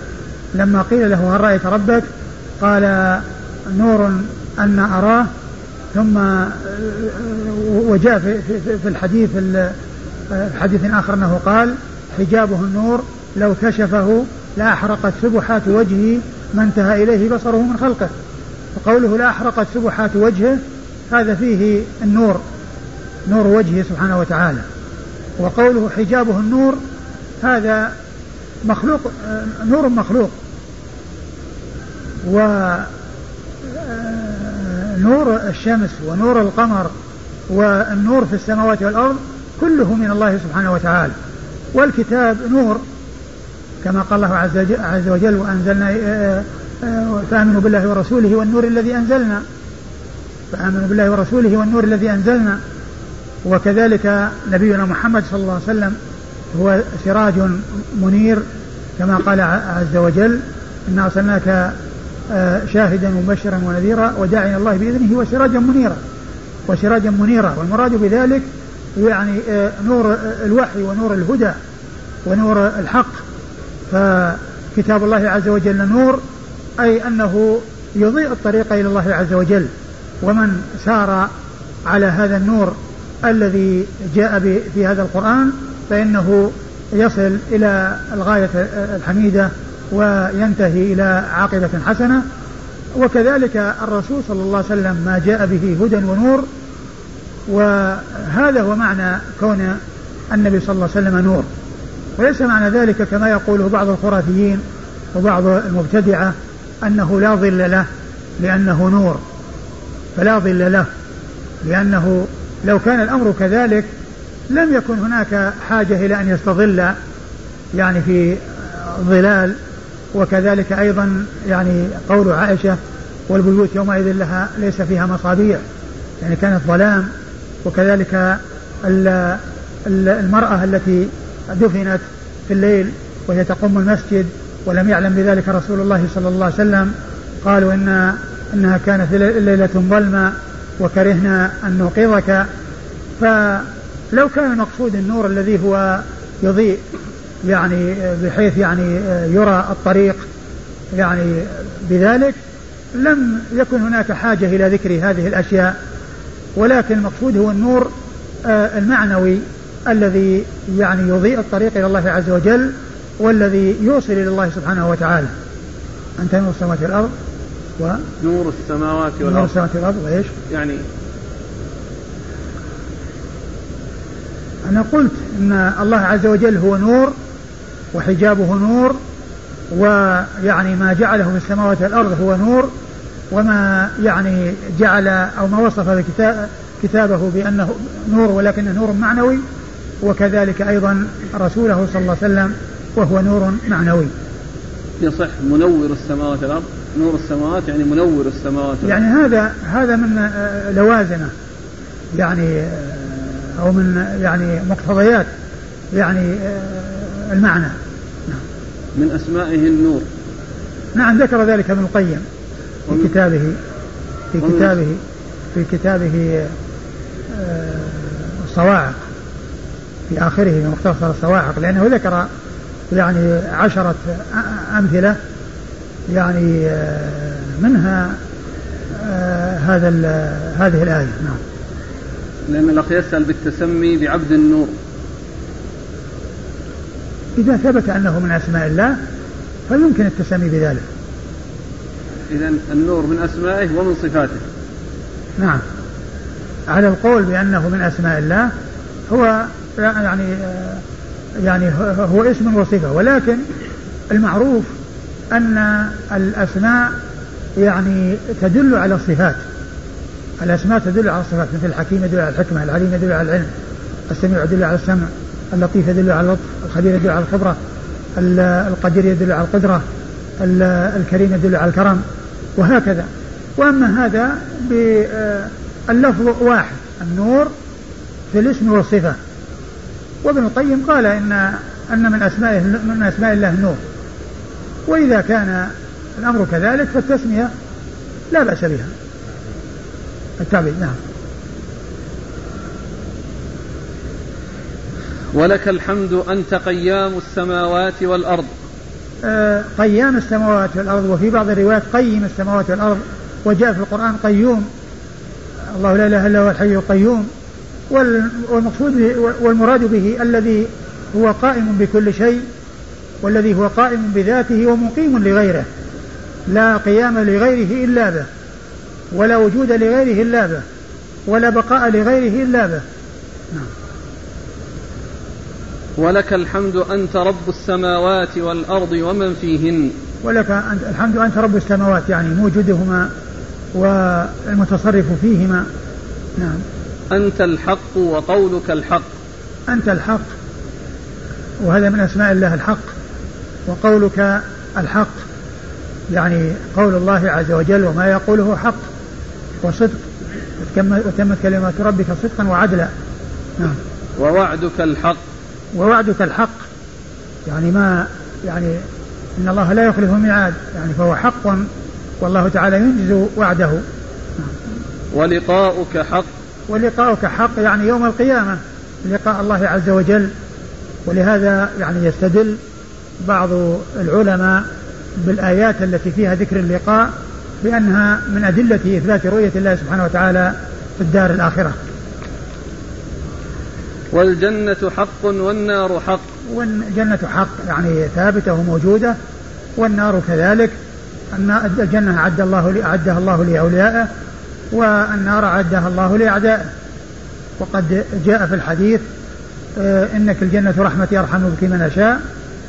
لما قيل له هل رأيت ربك؟ قال نور أن أراه. ثم آه، وجاء في, في, الحديث في حديث آخر أنه قال حجابه النور لو كشفه لأحرقت سبحات وجهه ما انتهى إليه بصره من خلقه. فقوله لأحرقت سبحات وجهه هذا فيه النور نور وجهه سبحانه وتعالى. وقوله حجابه النور هذا مخلوق نور مخلوق. و نور الشمس ونور القمر والنور في السماوات والأرض كله من الله سبحانه وتعالى. والكتاب نور كما قال الله عز وجل وأنزلنا آه، آه، فآمنوا بالله ورسوله والنور الذي أنزلنا. فآمنوا بالله ورسوله والنور الذي أنزلنا. وكذلك نبينا محمد صلى الله عليه وسلم هو سراج منير كما قال عز وجل إنا أرسلناك آه، شاهدا ومبشرا ونذيرا وداعيا الله بإذنه وسراجا منيرا. وسراجا منيرا والمراد بذلك يعني نور الوحي ونور الهدى ونور الحق. فكتاب الله عز وجل نور أي أنه يضيء الطريق إلى الله عز وجل. ومن سار على هذا النور الذي جاء في هذا القرآن فإنه يصل إلى الغاية الحميدة وينتهي إلى عاقبة حسنة. وكذلك الرسول صلى الله عليه وسلم ما جاء به هدى ونور وهذا هو معنى كون النبي صلى الله عليه وسلم نور. وليس معنى ذلك كما يقوله بعض الخرافيين وبعض المبتدعة أنه لا ظل له لأنه نور فلا ظل له لأنه لو كان الأمر كذلك لم يكن هناك حاجة إلى أن يستظل يعني في ظلال وكذلك أيضا يعني قول عائشة والبيوت يومئذ لها ليس فيها مصابيح يعني كانت ظلام وكذلك المرأة التي دفنت في الليل وهي تقوم المسجد ولم يعلم بذلك رسول الله صلى الله عليه وسلم قالوا إن إنها كانت ليلة ظلمة وكرهنا أن نوقظك. فلو كان المقصود النور الذي هو يضيء يعني بحيث يعني يرى الطريق يعني بذلك لم يكن هناك حاجة إلى ذكر هذه الأشياء. ولكن المقصود هو النور آه، المعنوي الذي يعني يضيء الطريق إلى الله عز وجل. والذي يوصل إلى الله سبحانه وتعالى أنت نور السماوات والأرض و نور السماوات والأرض نور السماوات والأرض وإيش؟ يعني أنا قلت أن الله عز وجل هو نور وحجابه نور ويعني ما جعله في السماوات والأرض هو نور وما يعني جعل أو ما وصف كتابه بأنه نور ولكنه نور معنوي وكذلك أيضا رسوله صلى الله عليه وسلم وهو نور معنوي. يصح منور السماوات والأرض. نور السماوات يعني منور السماوات والأرض. يعني هذا هذا من آه، لوازمه يعني آه، أو من يعني مقتضيات يعني آه، المعنى. نعم. من أسمائه النور. نعم ذكر ذلك ابن القيم في كتابه في كتابه في كتابه الصواعق في آخره في مختصر الصواعق لأنه ذكر يعني عشرة أمثلة يعني منها هذا هذه الآية. نعم. لأن الأخ يسأل بالتسمي بعبد النور. إذا ثبت أنه من أسماء الله فيمكن التسمي بذلك. إذا النور من أسمائه ومن صفاته. نعم. على القول بأنه من أسماء الله هو يعني يعني هو اسم وصفة. ولكن المعروف أن الأسماء يعني تدل على الصفات. الأسماء تدل على الصفات مثل الحكيم يدل على الحكمة العليم يدل على العلم السميع يدل على السمع اللطيف يدل على اللطف الخبير يدل على الخبرة القدير يدل على القدرة الكريم يدل على الكرم وهكذا. وأما هذا باللفظ واحد النور في الاسم والصفة. وابن القيم قال إن أن من أسمائه من أسماء الله النور وإذا كان الأمر كذلك فالتسمية لا بأس بها. التعبير نعم. ولك الحمد أنت قيام السماوات والأرض. آه قيام السماوات والأرض وفي بعض الروايات قيم السماوات والأرض وجاء في القرآن قيوم. الله لا إله إلا هو الحي القيوم. والمقصود والمراد به الذي هو قائم بكل شيء والذي هو قائم بذاته ومقيم لغيره. لا قيام لغيره إلا به ولا وجود لغيره إلا به ولا بقاء لغيره إلا به. نعم. ولك الحمد أنت رب السماوات والأرض ومن فيهن. ولك أنت الحمد أنت رب السماوات يعني موجودهما والمتصرف فيهما. نعم. أنت الحق وقولك الحق. أنت الحق. وهذا من أسماء الله الحق. وقولك الحق. يعني قول الله عز وجل وما يقوله حق وصدق. وتمت كلمات ربك صدقا وعدلا. نعم. ووعدك الحق. ووعدك الحق. يعني ما يعني إن الله لا يخلف الميعاد. يعني فهو حق والله تعالى ينجز وعده. نعم. ولقاؤك حق. ولقاؤك حق يعني يوم القيامة لقاء الله عز وجل. ولهذا يعني يستدل بعض العلماء بالآيات التي فيها ذكر اللقاء بأنها من أدلة إثبات رؤية الله سبحانه وتعالى في الدار الآخرة. والجنة حق والنار حق. والجنة حق يعني ثابتة وموجودة والنار كذلك. أن الجنة أعد الله أعدها الله لأوليائه والنار أعدها الله لأعدائه. وقد جاء في الحديث آه، إنك الجنة رحمتي أرحم بك من أشاء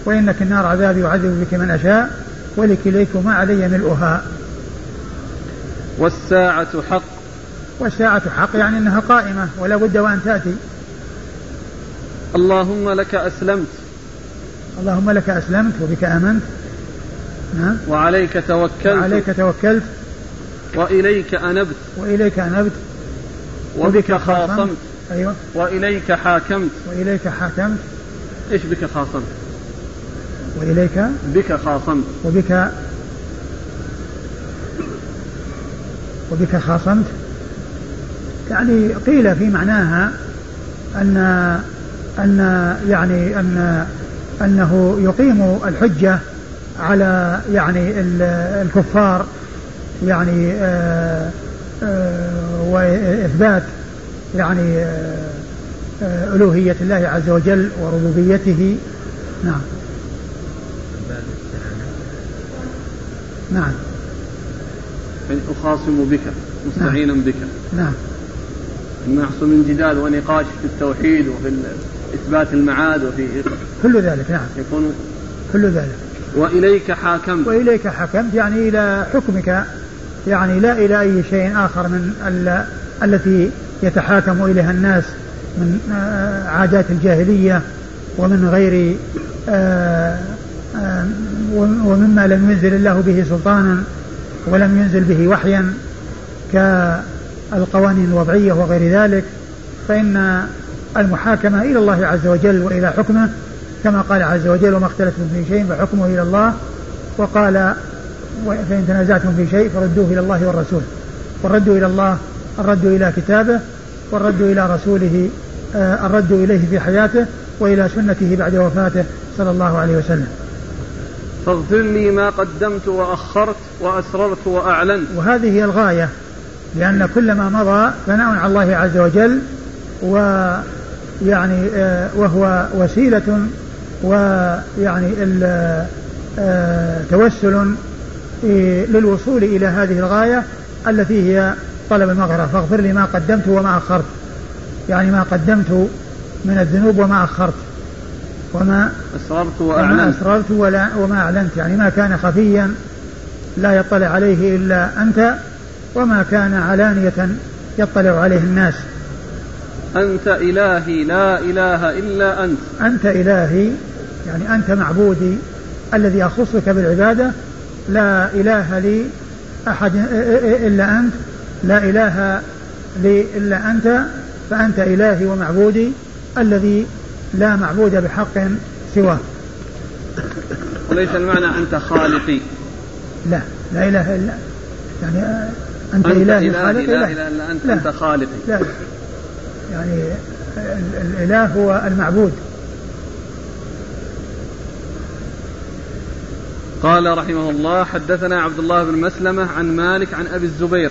وإنك النار عذابي يعذب بك من أشاء ولكليكما علي ملؤها. والساعة حق. والساعة حق يعني أنها قائمة ولا بد وأن تأتي. اللهم لك أسلمت. اللهم لك أسلمت وبك آمنت. نعم. وعليك توكلت. وعليك توكلت. وإليك أنبت. وإليك أنبت. وبك خاصمت. أيوة. وإليك حاكمت. وإليك حاكمت. إيش بك خاصمت؟ وإليك بك خاصمت. وبك وبك خاصمت. يعني قيل في معناها أن أن يعني أن أنه يقيم الحجة على يعني الكفار يعني آه، آه، وإثبات يعني آه، ألوهية الله عز وجل وربوبيته. نعم. نعم. أخاصم بك مستعينا نعم. بك. نعم. يحصل من جدال ونقاش في التوحيد وفي إثبات المعاد وفي كل ذلك نعم. يكون كل ذلك. وإليك حاكمت. وإليك حكمت يعني إلى حكمك. يعني لا إلى أي شيء آخر من ال... التي يتحاكم إليها الناس من آه، عادات الجاهلية ومن غير آه، آه، ومما لم ينزل الله به سلطانا ولم ينزل به وحيا كالقوانين الوضعية وغير ذلك فإن المحاكمة إلى الله عز وجل وإلى حكمه كما قال عز وجل وما اختلفتم في شيء فحكمه إلى الله وقال فإن تنازعتم في شيء فردوه إلى الله والرسول. والرد إلى الله الرد إلى كتابه والرد إلى رسوله آه، الرد إليه في حياته وإلى سنته بعد وفاته صلى الله عليه وسلم. فاغفر لي ما قدمت وأخرت وأسررت وأعلنت. وهذه هي الغاية لأن كل ما مضى ثناء على الله عز وجل ويعني آه، وهو وسيلة ويعني آه، توسل للوصول إلى هذه الغاية التي هي طلب المغفرة. فاغفر لي ما قدمت وما أخرت. يعني ما قدمت من الذنوب وما أخرت. وما أسررت وأعلنت. وما أسررت ولا وما أعلنت. يعني ما كان خفيا لا يطلع عليه إلا أنت وما كان علانية يطلع عليه الناس. أنت إلهي لا إله إلا أنت. أنت إلهي يعني أنت معبودي الذي أخصك بالعبادة لا إله لي أحد إلا أنت لا إله لي إلا أنت فأنت إلهي ومعبودي الذي لا معبود بحق سواه. وليس المعنى أنت خالقي. لا لا إله إلا يعني أنت, أنت إلهي خالقي لا إله إلا أنت لا أنت خالقي. لا يعني الإله هو المعبود. قال رحمه الله حدثنا عبد الله بن مسلمة عن مالك عن أبي الزبير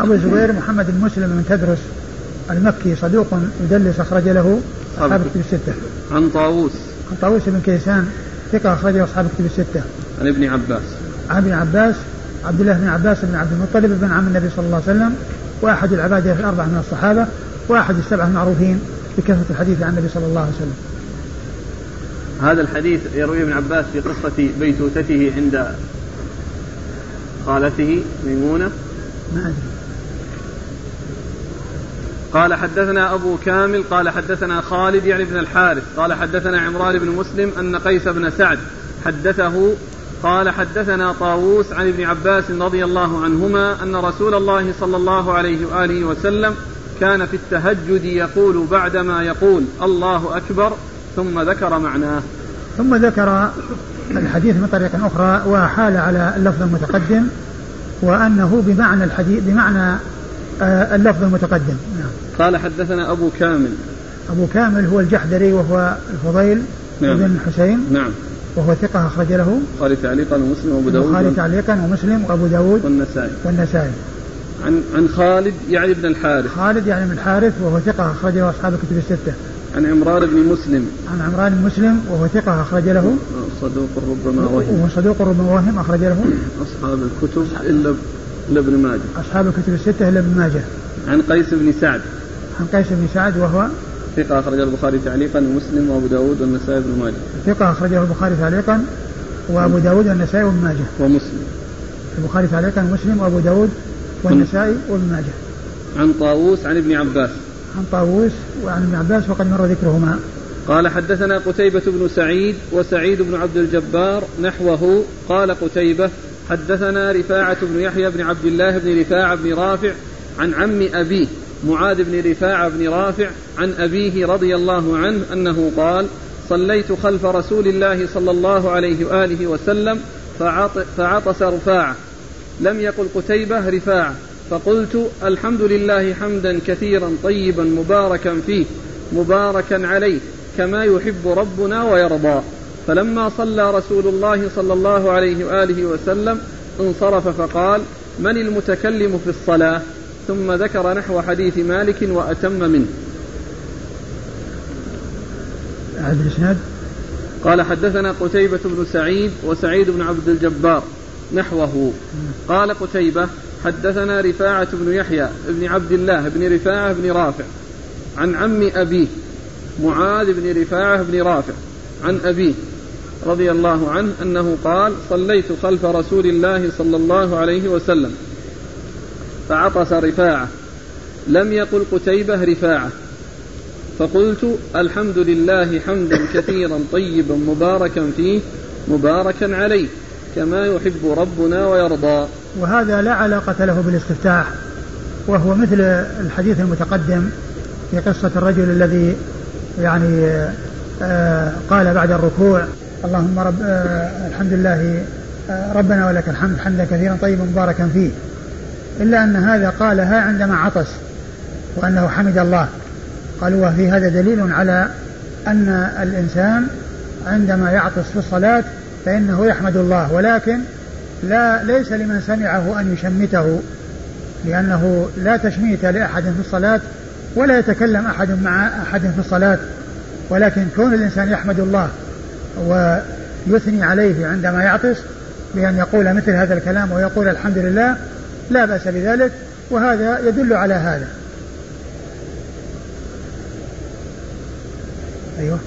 أبو الزبير محمد بن مسلم من تدرس المكي صدوق يدلس أخرج له أصحاب الكتب الستة. عن طاووس. عن طاووس بن كيسان ثقة أخرجه أصحاب الكتب الستة. عن ابن عباس. عن ابن عباس عبد الله بن عباس بن عبد المطلب بن عم النبي صلى الله عليه وسلم وأحد العبادة الأربعة من الصحابة وأحد السبعة المعروفين بكثرة الحديث عن النبي صلى الله عليه وسلم. هذا الحديث يروي ابن عباس في قصة بيتوتته عند خالته ميمونة. قال حدثنا أبو كامل قال حدثنا خالد يعني بن الحارث قال حدثنا عمران بن مسلم أن قيس بن سعد حدثه قال حدثنا طاووس عن ابن عباس رضي الله عنهما أن رسول الله صلى الله عليه وآله وسلم كان في التهجد يقول بعدما يقول الله أكبر ثم ذكر معناه. ثم ذكر الحديث من طريق أخرى وحال على اللفظ المتقدم وأنه بمعنى الحديث بمعنى آه، اللفظ المتقدم. نعم. قال حدثنا أبو كامل. أبو كامل هو الجحدري وهو الفضيل نعم. بن حسين. نعم. وهو ثقة أخرج له. البخاري تعليقا ومسلم وأبو داود. البخاري تعليقا ومسلم وأبو داود. والنسائي. والنسائي. عن عن خالد يعني بن الحارث. خالد يعني بن الحارث وهو ثقة أخرج له أصحاب الكتب الستة. عن عمران بن مسلم. عن عمران بن مسلم وهو ثقة أخرج له. صدوق ربما وهم. وهو صدوق ربما وهم أخرج له. أصحاب الكتب إلا إلا ابن ماجه. أصحاب الكتب الستة إلا ابن ماجه. عن قيس بن سعد. عن قيس بن سعد وهو ثقة أخرج البخاري تعليقا ومسلم وأبو داود والنسائي بن ماجه. ثقة أخرجه البخاري تعليقا وأبو داود والنسائي وابن ماجه. ومسلم. البخاري تعليقا ومسلم وأبو داود والنسائي وابن ماجه. عن طاووس عن ابن عباس. عن طاووس وعن ابن عباس وقد مر ذكرهما. قال حدثنا قتيبة بن سعيد وسعيد بن عبد الجبار نحوه. قال قتيبة حدثنا رفاعة بن يحيى بن عبد الله بن رفاعة بن رافع عن عم أبيه معاذ بن رفاعة بن رافع عن أبيه رضي الله عنه أنه قال صليت خلف رسول الله صلى الله عليه وآله وسلم فعطس رفاعة. لم يقل قتيبة رفاعة. فقلت الحمد لله حمدا كثيرا طيبا مباركا فيه مباركا عليه كما يحب ربنا ويرضى. فلما صلى رسول الله صلى الله عليه وآله وسلم انصرف فقال من المتكلم في الصلاة؟ ثم ذكر نحو حديث مالك وأتم منه. قال حدثنا قتيبة بن سعيد وسعيد بن عبد الجبار نحوه. قال قتيبة حدثنا رفاعة بن يحيى بن عبد الله بن رفاعة بن رافع عن عم أبيه معاذ بن رفاعة بن رافع عن أبيه رضي الله عنه أنه قال صليت خلف رسول الله صلى الله عليه وسلم فعطس رفاعة لم يقل قتيبة رفاعة فقلت الحمد لله حمدا كثيرا طيبا مباركا فيه مباركا عليه. كما يحب ربنا ويرضى. وهذا لا علاقة له بالاستفتاح وهو مثل الحديث المتقدم في قصة الرجل الذي يعني آه، قال بعد الركوع اللهم رب آه، الحمد لله آه، ربنا ولك الحمد حمدا كثيرا طيبا مباركا فيه. إلا أن هذا قالها عندما عطس وأنه حمد الله. قالوا وفي هذا دليل على أن الإنسان عندما يعطس في الصلاة فإنه يحمد الله ولكن لا ليس لمن سمعه أن يشمته لأنه لا تشميت لأحد في الصلاة ولا يتكلم أحد مع أحد في الصلاة ولكن كون الإنسان يحمد الله ويثني عليه عندما يعطس بأن يقول مثل هذا الكلام ويقول الحمد لله لا بأس بذلك وهذا يدل على هذا. أيوه.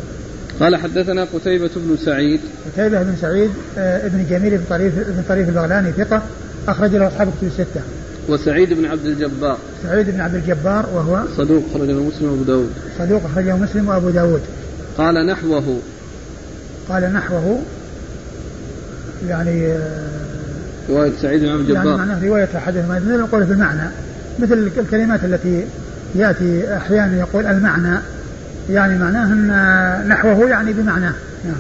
قال حدثنا قتيبة بن سعيد. قتيبة بن سعيد آه، ابن جميل بن طريف بن طريف البغلاني ثقة أخرج له أصحاب كتب الستة. وسعيد بن عبد الجبار. سعيد بن عبد الجبار وهو صدوق أخرجه مسلم وأبو داود. صدوق أخرجه مسلم وأبو داود. قال نحوه. قال نحوه يعني آه، رواية سعيد بن عبد الجبار. يعني معناه رواية أحدهما نقول في المعنى مثل الكلمات التي يأتي أحيانا يقول المعنى. يعني معناه أن نحوه يعني بمعناه. نعم.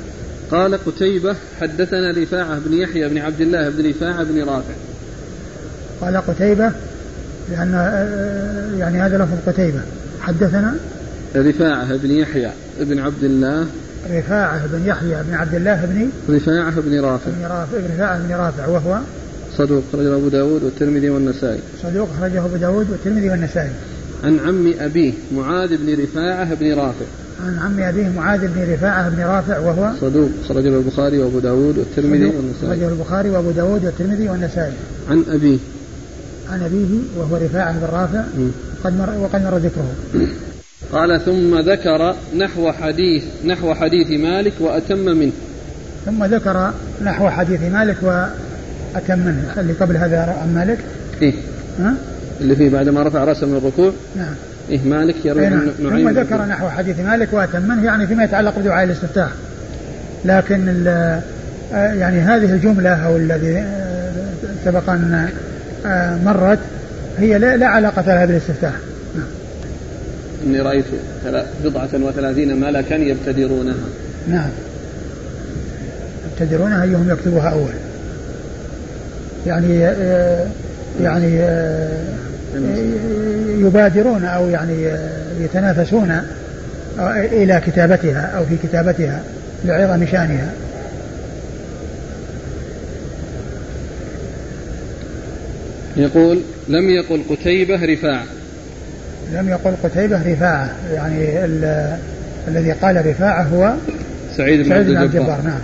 قال قتيبة حدثنا رفاعة بن يحيى بن عبد الله بن رفاعة بن رافع. قال قتيبة لأن آه، يعني هذا لفظ قتيبة. حدثنا؟ رفاعة بن يحيى بن عبد الله. رفاعة بن يحيى بن عبد الله بن رفاعة بن رافع. بن رافع رفاعة بن رافع وهو؟ صدوق أخرجه أبو داود والترمذي والنسائي. صدوق أخرجه أبو داود والترمذي والنسائي. عن عم أبيه معاذ بن رفاعة بن رافع. عن عم أبيه معاذ بن رفاعة بن رافع وهو صدوق خرجه البخاري وأبو داود والترمذي والنسائي. خرجه البخاري وأبو داود والترمذي والنسائي. عن أبيه. عن أبيه وهو رفاعة بن رافع. قد مر وقد مر ذكره. قال ثم ذكر نحو حديث نحو حديث مالك وأتم منه. ثم ذكر نحو حديث مالك وأتم منه. اللي قبل هذا عن مالك. إيه. ها؟ اللي فيه بعدما رفع رأسه من الركوع. نعم. إيه مالك يروي نعم. ثم ذكر نحو حديث مالك وأتم منه يعني فيما يتعلق بدعاء الاستفتاح. لكن آه، يعني هذه الجملة أو الذي آه، سبق أن آه، مرت هي لا, لا علاقة لها بالاستفتاح. نعم. إني رأيت بضعة وثلاثين ملكا يبتدرونها. نعم. يبتدرونها أيهم يكتبها أول. يعني يعني يبادرون أو يعني يتنافسون إلى كتابتها أو في كتابتها لعظم شأنها. يقول لم يقل قتيبة رفاعة. لم يقل قتيبة رفاعة يعني الذي قال رفاعة هو سعيد بن عبد الجبار نعم.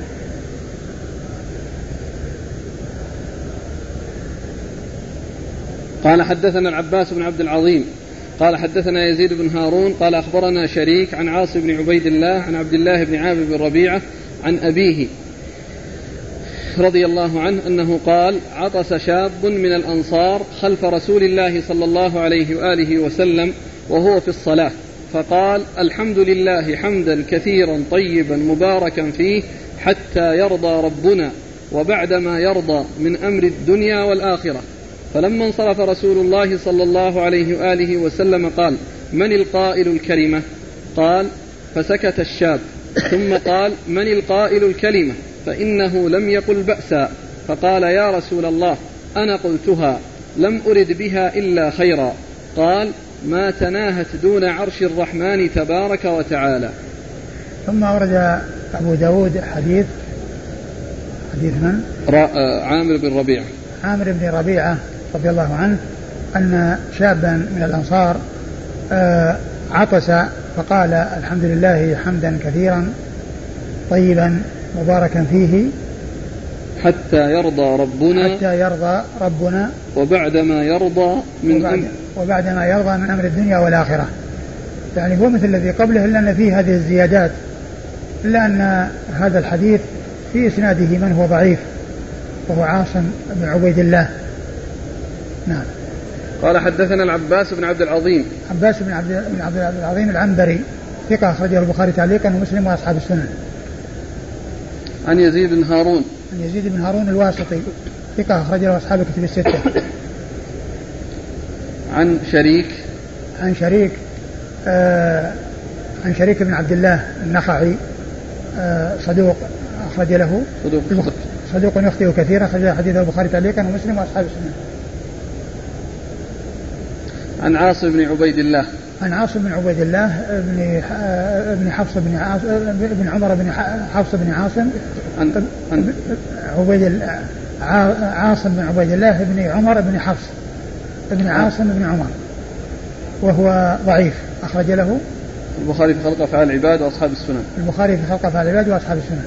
قال حدثنا العباس بن عبد العظيم قال حدثنا يزيد بن هارون قال أخبرنا شريك عن عاصم بن عبيد الله عن عبد الله بن عامر بن ربيعة عن أبيه رضي الله عنه أنه قال عطس شاب من الأنصار خلف رسول الله صلى الله عليه وآله وسلم وهو في الصلاة فقال الحمد لله حمدا كثيرا طيبا مباركا فيه حتى يرضى ربنا وبعدما يرضى من أمر الدنيا والآخرة. فلما انصرف رسول الله صلى الله عليه وآله وسلم قال من القائل الكلمة؟ قال فسكت الشاب. ثم قال من القائل الكلمة؟ فإنه لم يقل بأسا. فقال يا رسول الله أنا قلتها لم أرد بها إلا خيرا. قال ما تناهت دون عرش الرحمن تبارك وتعالى. ثم أورد أبو داود حديث حديث من؟ آه، عامر بن ربيعة. عامر بن ربيعة. رضي الله عنه أن شابا من الأنصار آه، عطس فقال الحمد لله حمدا كثيرا طيبا مباركا فيه. حتى يرضى ربنا حتى يرضى ربنا وبعدما يرضى من وبعد أمر. وبعدما يرضى من أمر الدنيا والآخرة. يعني هو مثل الذي قبله إلا أن فيه هذه الزيادات إلا أن هذا الحديث في إسناده من هو ضعيف وهو عاصم بن عبيد الله. نعم قال حدثنا العباس بن عبد العظيم عباس بن عبد بن عبد العظيم العنبري ثقة أخرجه البخاري تعليقا ومسلم وأصحاب السنن. عن يزيد بن هارون. عن يزيد بن هارون الواسطي ثقة أخرجه أصحاب الكتب الستة. عن شريك. عن شريك آه عن شريك بن عبد الله النخعي آه صدوق أخرج له صدوق صدوق يخطئ كثيرا أخرج حديثه البخاري تعليقا ومسلم وأصحاب السنن. عن عاصم بن عبيد الله. عن عاصم بن عبيد الله بن ابن حفص بن عاصم بن عمر بن حفص بن عاصم. عن عن عبيد عاصم بن عبيد الله بن عمر بن حفص. بن عاصم بن عمر. وهو ضعيف. أخرج له البخاري في خلق أفعال العباد وأصحاب السنن. البخاري في خلق أفعال العباد وأصحاب السنن.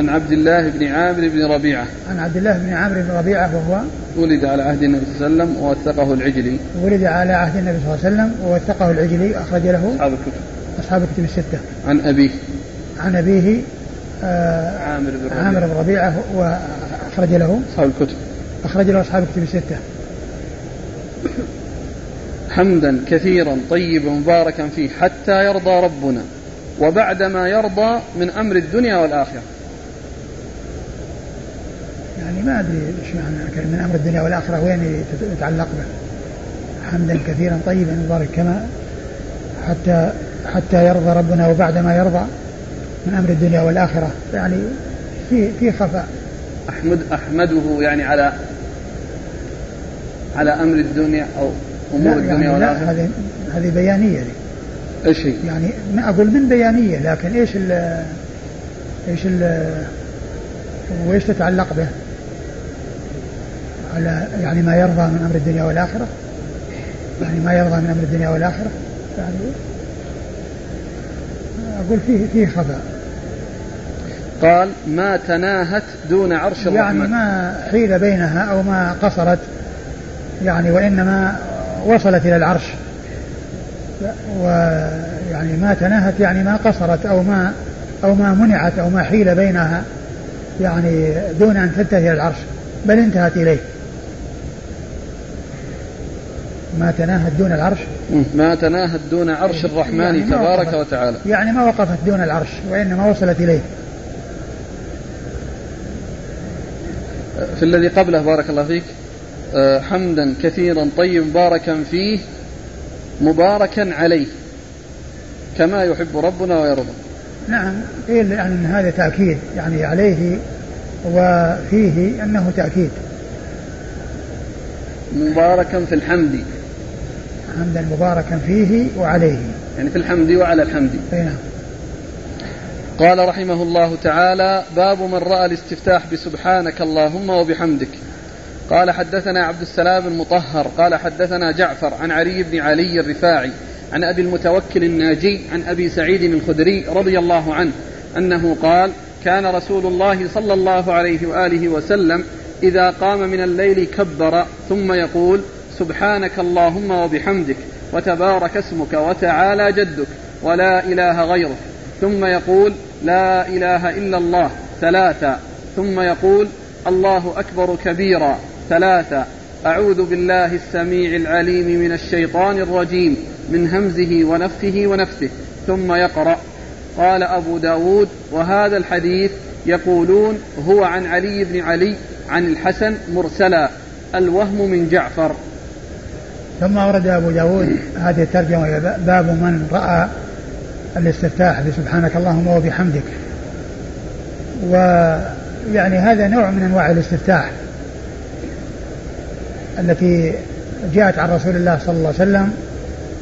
عن عبد الله بن عامر بن ربيعة. عن عبد الله بن عامر بن ربيعة وهو ولد على عهد النبي صلى الله عليه وسلم ووثقه العجلي. ولد على عهد النبي صلى الله عليه وسلم ووثقه العجلي أخرج له أصحاب الكتب. أصحاب الكتب الستة. عن أبيه. عن أبيه آه عامر بن ربيعة. عامر بن ربيعة وأخرج له أصحاب الكتب. أخرج له أصحاب الكتب الستة. حمدا كثيرا طيبا مباركا فيه حتى يرضى ربنا وبعد ما يرضى من أمر الدنيا والآخرة. يعني ما أدري إيش معنى من أمر الدنيا والآخرة وين يتعلق به حمدا كثيرا طيبا مبارك كما حتى حتى يرضى ربنا وبعد ما يرضى من أمر الدنيا والآخرة يعني في في خفاء أحمد أحمده يعني على على أمر الدنيا أو أمور الدنيا يعني والآخرة هذه هذه بيانية دي. إيش هي؟ يعني ما أقول من بيانية لكن إيش ال إيش ال وإيش تتعلق به؟ على يعني ما يرضى من أمر الدنيا والآخرة. يعني ما يرضى من أمر الدنيا والآخرة. يعني أقول فيه فيه خفاء قال ما تناهت دون عرش الرحمن. يعني ما حيل بينها أو ما قصرت. يعني وإنما وصلت إلى العرش. ويعني ما تناهت يعني ما قصرت أو ما أو ما منعت أو ما حيل بينها. يعني دون أن تنتهي إلى العرش. بل انتهت إليه. ما تناهت دون العرش؟ ما تناهت دون عرش الرحمن يعني تبارك وتعالى. يعني ما وقفت دون العرش وإنما وصلت إليه. في الذي قبله بارك الله فيك آه، حمدا كثيرا طيب مباركا فيه مباركا عليه كما يحب ربنا ويرضى. نعم قيل يعني ان هذا تأكيد يعني عليه وفيه أنه تأكيد. مباركا في الحمد. حمدا مباركا فيه وعليه. يعني في الحمد وعلى الحمد. نعم. قال رحمه الله تعالى باب من رأى الاستفتاح بسبحانك اللهم وبحمدك. قال حدثنا عبد السلام المطهر. قال حدثنا جعفر عن علي بن علي الرفاعي عن أبي المتوكل الناجي عن أبي سعيد الخدري رضي الله عنه أنه قال كان رسول الله صلى الله عليه وآله وسلم إذا قام من الليل كبر ثم يقول سبحانك اللهم وبحمدك وتبارك اسمك وتعالى جدك ولا إله غيرك. ثم يقول لا إله إلا الله ثلاثا ثم يقول الله أكبر كبيرا ثلاثا أعوذ بالله السميع العليم من الشيطان الرجيم من همزه ونفخه ونفسه. ثم يقرأ. قال أبو داود وهذا الحديث يقولون هو عن علي بن علي عن الحسن مرسلا. الوهم من جعفر. ثم أورد أبو داود هذه الترجمة باب من رأى الاستفتاح بسبحانك اللهم وبحمدك. ويعني هذا نوع من أنواع الاستفتاح التي جاءت عن رسول الله صلى الله عليه وسلم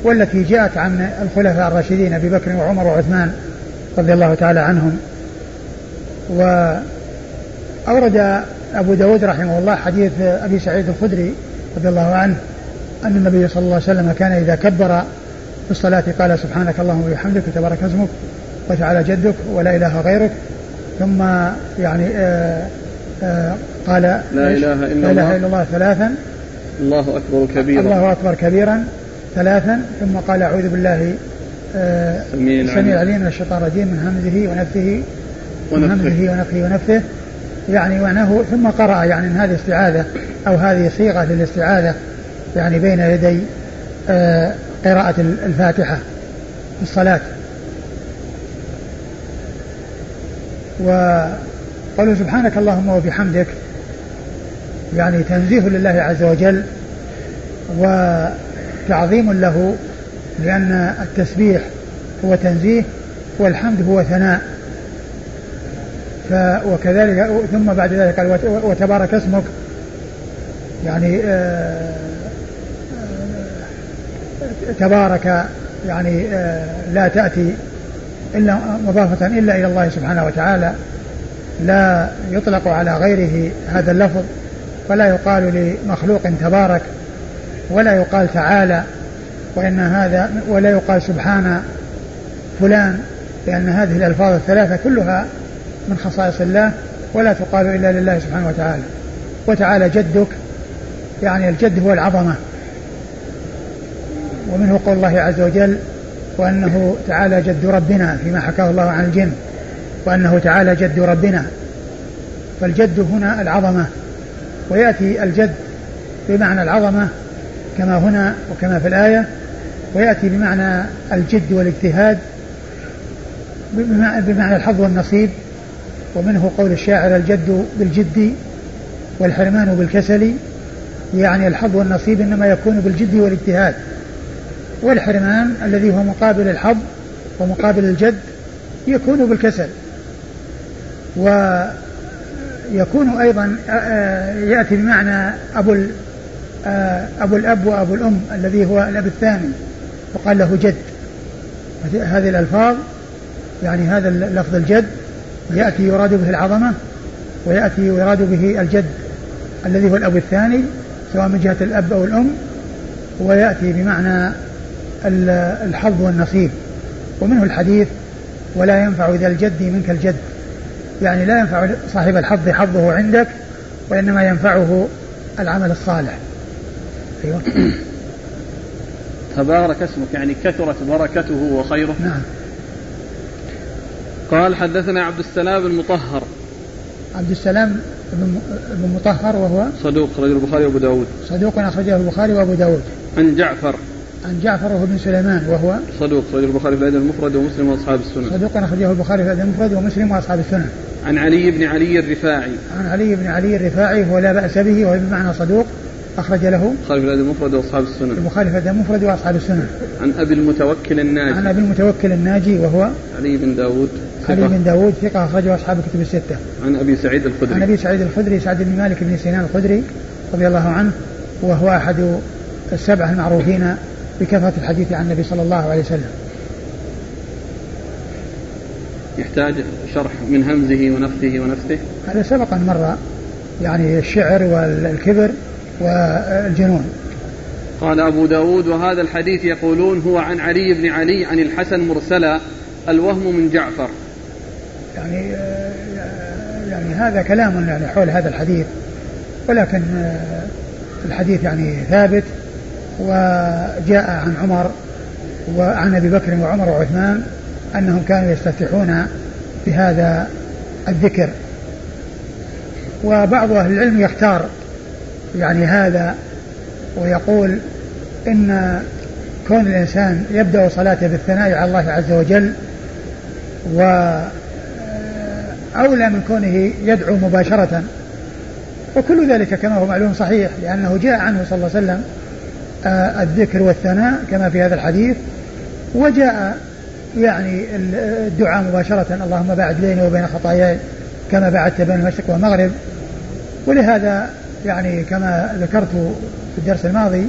والتي جاءت عن الخلفاء الراشدين أبي بكر وعمر وعثمان رضي الله تعالى عنهم. وأورد أبو داود رحمه الله حديث أبي سعيد الخدري رضي الله عنه أن النبي صلى الله عليه وسلم كان إذا كبر في الصلاة قال سبحانك اللهم وبحمدك وتبارك اسمك وتعالى جدك ولا إله غيرك. ثم يعني آآ آه، آآ آه، قال لا إله إلا لا إله إلا الله ثلاثا. الله أكبر كبيرا. الله أكبر كبيرا ثلاثا. ثم قال أعوذ بالله السميع العليم من الشيطان الرجيم من همزه ونفثه من همزه ونفثه ونفثه. يعني معناه ثم قرأ يعني هذه استعاذة أو هذه صيغة للاستعاذة. يعني بين يدي آه، قراءة الفاتحة في الصلاة. وقالوا سبحانك اللهم وبحمدك يعني تنزيه لله عز وجل وتعظيم له لأن التسبيح هو تنزيه والحمد هو ثناء. ف وكذلك ثم بعد ذلك قال وتبارك اسمك. يعني آه، تبارك يعني آه، لا تأتي إلا مضافة إلا إلى الله سبحانه وتعالى لا يطلق على غيره هذا اللفظ فلا يقال لمخلوق تبارك ولا يقال تعالى وإن هذا ولا يقال سبحان فلان لأن هذه الألفاظ الثلاثة كلها من خصائص الله ولا تقال إلا لله سبحانه وتعالى. وتعالى جدك يعني الجد هو العظمة. ومنه قول الله عز وجل وأنه تعالى جد ربنا فيما حكاه الله عن الجن وأنه تعالى جد ربنا. فالجد هنا العظمة ويأتي الجد بمعنى العظمة كما هنا وكما في الآية ويأتي بمعنى الجد والاجتهاد بمعنى الحظ والنصيب ومنه قول الشاعر الجد بالجد والحرمان بالكسل يعني الحظ والنصيب إنما يكون بالجد والاجتهاد. والحرمان الذي هو مقابل الحظ ومقابل الجد يكون بالكسل. ويكون أيضا يأتي بمعنى أبو أبو الأب وأبو الأم الذي هو الأب الثاني وقال له جد. هذه الألفاظ يعني هذا لفظ الجد ياتي يراد به العظمة ويأتي يراد به الجد الذي هو الأب الثاني سواء من جهة الأب أو الأم ويأتي بمعنى الحظ والنصيب ومنه الحديث ولا ينفع ذا الجد منك الجد. يعني لا ينفع صاحب الحظ حظه عندك وإنما ينفعه العمل الصالح. أيوة. تبارك اسمك يعني كثرت بركته وخيره. نعم. قال حدثنا عبد السلام المطهر عبد السلام بن مطهر وهو؟ صدوق رجل البخاري وأبو داود. صدوق أخرجه البخاري وأبو داود. عن جعفر. عن جعفر وهو بن سليمان وهو صدوق أخرجه البخاري في الأدب المفرد ومسلم وأصحاب السنن صدوق أخرجه البخاري في الأدب المفرد ومسلم وأصحاب السنن عن علي بن علي الرفاعي. عن علي بن علي الرفاعي هو لا بأس به وهو بمعنى صدوق أخرج له البخاري في الأدب المفرد وأصحاب السنن البخاري في الأدب المفرد وأصحاب السنن عن أبي المتوكل الناجي. عن أبي المتوكل الناجي وهو علي بن داود علي بن داود ثقة أخرجه أصحاب الكتب الستة. عن أبي سعيد الخدري. عن أبي سعيد الخدري سعد بن مالك بن سنان الخدري رضي الله عنه وهو أحد السبعة المعروفين بكثرة الحديث عن النبي صلى الله عليه وسلم. يحتاج شرح من همزه ونفثه ونفثه؟ هذا سبق أن مر يعني الشعر والكبر والجنون. قال أبو داود وهذا الحديث يقولون هو عن علي بن علي عن الحسن مرسلا الوهم من جعفر. يعني يعني هذا كلام يعني حول هذا الحديث ولكن الحديث يعني ثابت. وجاء عن عمر وعن أبي بكر وعمر وعثمان أنهم كانوا يستفتحون بهذا الذكر. وبعض أهل العلم يختار يعني هذا ويقول إن كون الإنسان يبدأ صلاته بالثناء على الله عز وجل و أولى من كونه يدعو مباشرة وكل ذلك كما هو معلوم صحيح لأنه جاء عنه صلى الله عليه وسلم الذكر والثناء كما في هذا الحديث. وجاء يعني الدعاء مباشرة اللهم باعد بيني وبين خطاياي كما بعدت بين المشرق والمغرب. ولهذا يعني كما ذكرت في الدرس الماضي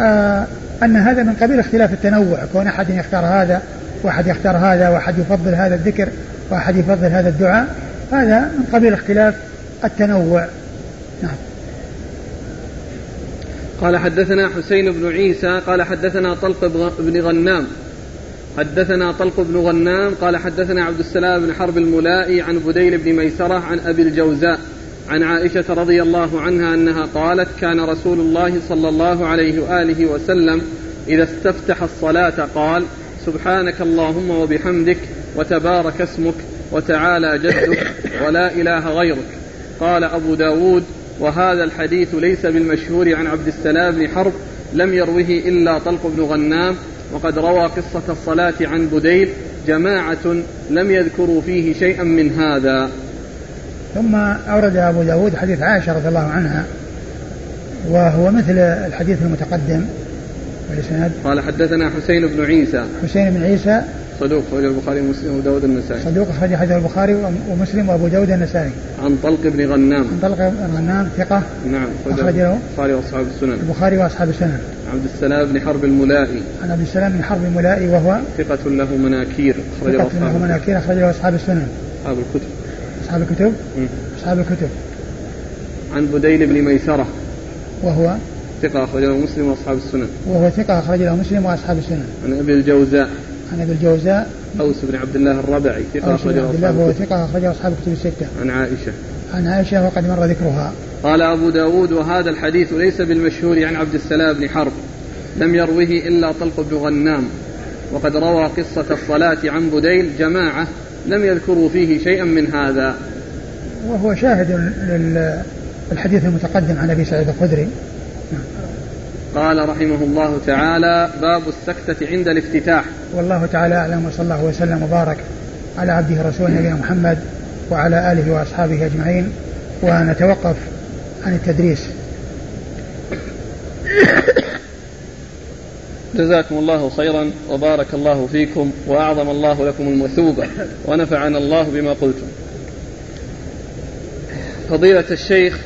آه أن هذا من قبيل اختلاف التنوع كون أحد يختار هذا وأحد يختار هذا وأحد يفضل هذا الذكر وأحد يفضل هذا الدعاء هذا من قبيل اختلاف التنوع. نعم. قال حدثنا حسين بن عيسى قال حدثنا طلق بن غنام. حدثنا طلق بن غنام قال حدثنا عبد السلام بن حرب الملائي عن بديل بن ميسرة عن أبي الجوزاء عن عائشة رضي الله عنها أنها قالت كان رسول الله صلى الله عليه وآله وسلم إذا استفتح الصلاة قال سبحانك اللهم وبحمدك وتبارك اسمك وتعالى جدك ولا إله غيرك قال أبو داود وهذا الحديث ليس بالمشهور عن عبد السلام بن حرب لم يروه إلا طلق بن غنام وقد روى قصة الصلاة عن بديل جماعة لم يذكروا فيه شيئا من هذا. ثم أورد أبو داود حديث عائشة رضي الله عنها وهو مثل الحديث المتقدم والإسناد. قال حدثنا حسين بن عيسى. حسين بن عيسى صدوق أخرج البخاري ومسلم وأبو داود النسائي. صدوق أخرج حديث البخاري ومسلم وأبو داود النسائي. عن طلق بن غنام. عن طلق بن غنام ثقة. نعم أخرج له البخاري وأصحاب السنن. البخاري وأصحاب السنن. عبد السلام بن حرب الملائي. عن عبد السلام بن حرب الملائي وهو ثقة له مناكير أخرج له له مناكير أخرج له أصحاب السنن. أصحاب الكتب. أصحاب الكتب؟ أصحاب الكتب. عن بديل بن ميسرة. وهو؟ ثقة أخرج له مسلم وأصحاب السنن. وهو ثقة أخرج له مسلم وأصحاب السنن. عن أبي الجوزاء. عن أبي الجوزاء. أوس بن عبد الله الربعي أوس بن عبد الله وهو ثقة أخرجه أصحاب الكتب الستة. عن عائشة. عن عائشة وقد مر ذكرها. قال أبو داود وهذا الحديث ليس بالمشهور عن عبد السلام بن حرب لم يروه إلا طلق بن غنام. وقد روى قصة الصلاة عن بديل جماعة لم يذكروا فيه شيئا من هذا. وهو شاهد للحديث المتقدم عن أبي سعيد الخدري. قال رحمه الله تعالى باب السكتة عند الافتتاح. والله تعالى أعلم وصلى الله وسلم وبارك على عبده رسوله نبينا محمد وعلى آله وأصحابه أجمعين. ونتوقف عن التدريس. جزاكم الله خيرا وبارك الله فيكم وأعظم الله لكم المثوبة ونفعنا الله بما قلتم. فضيلة الشيخ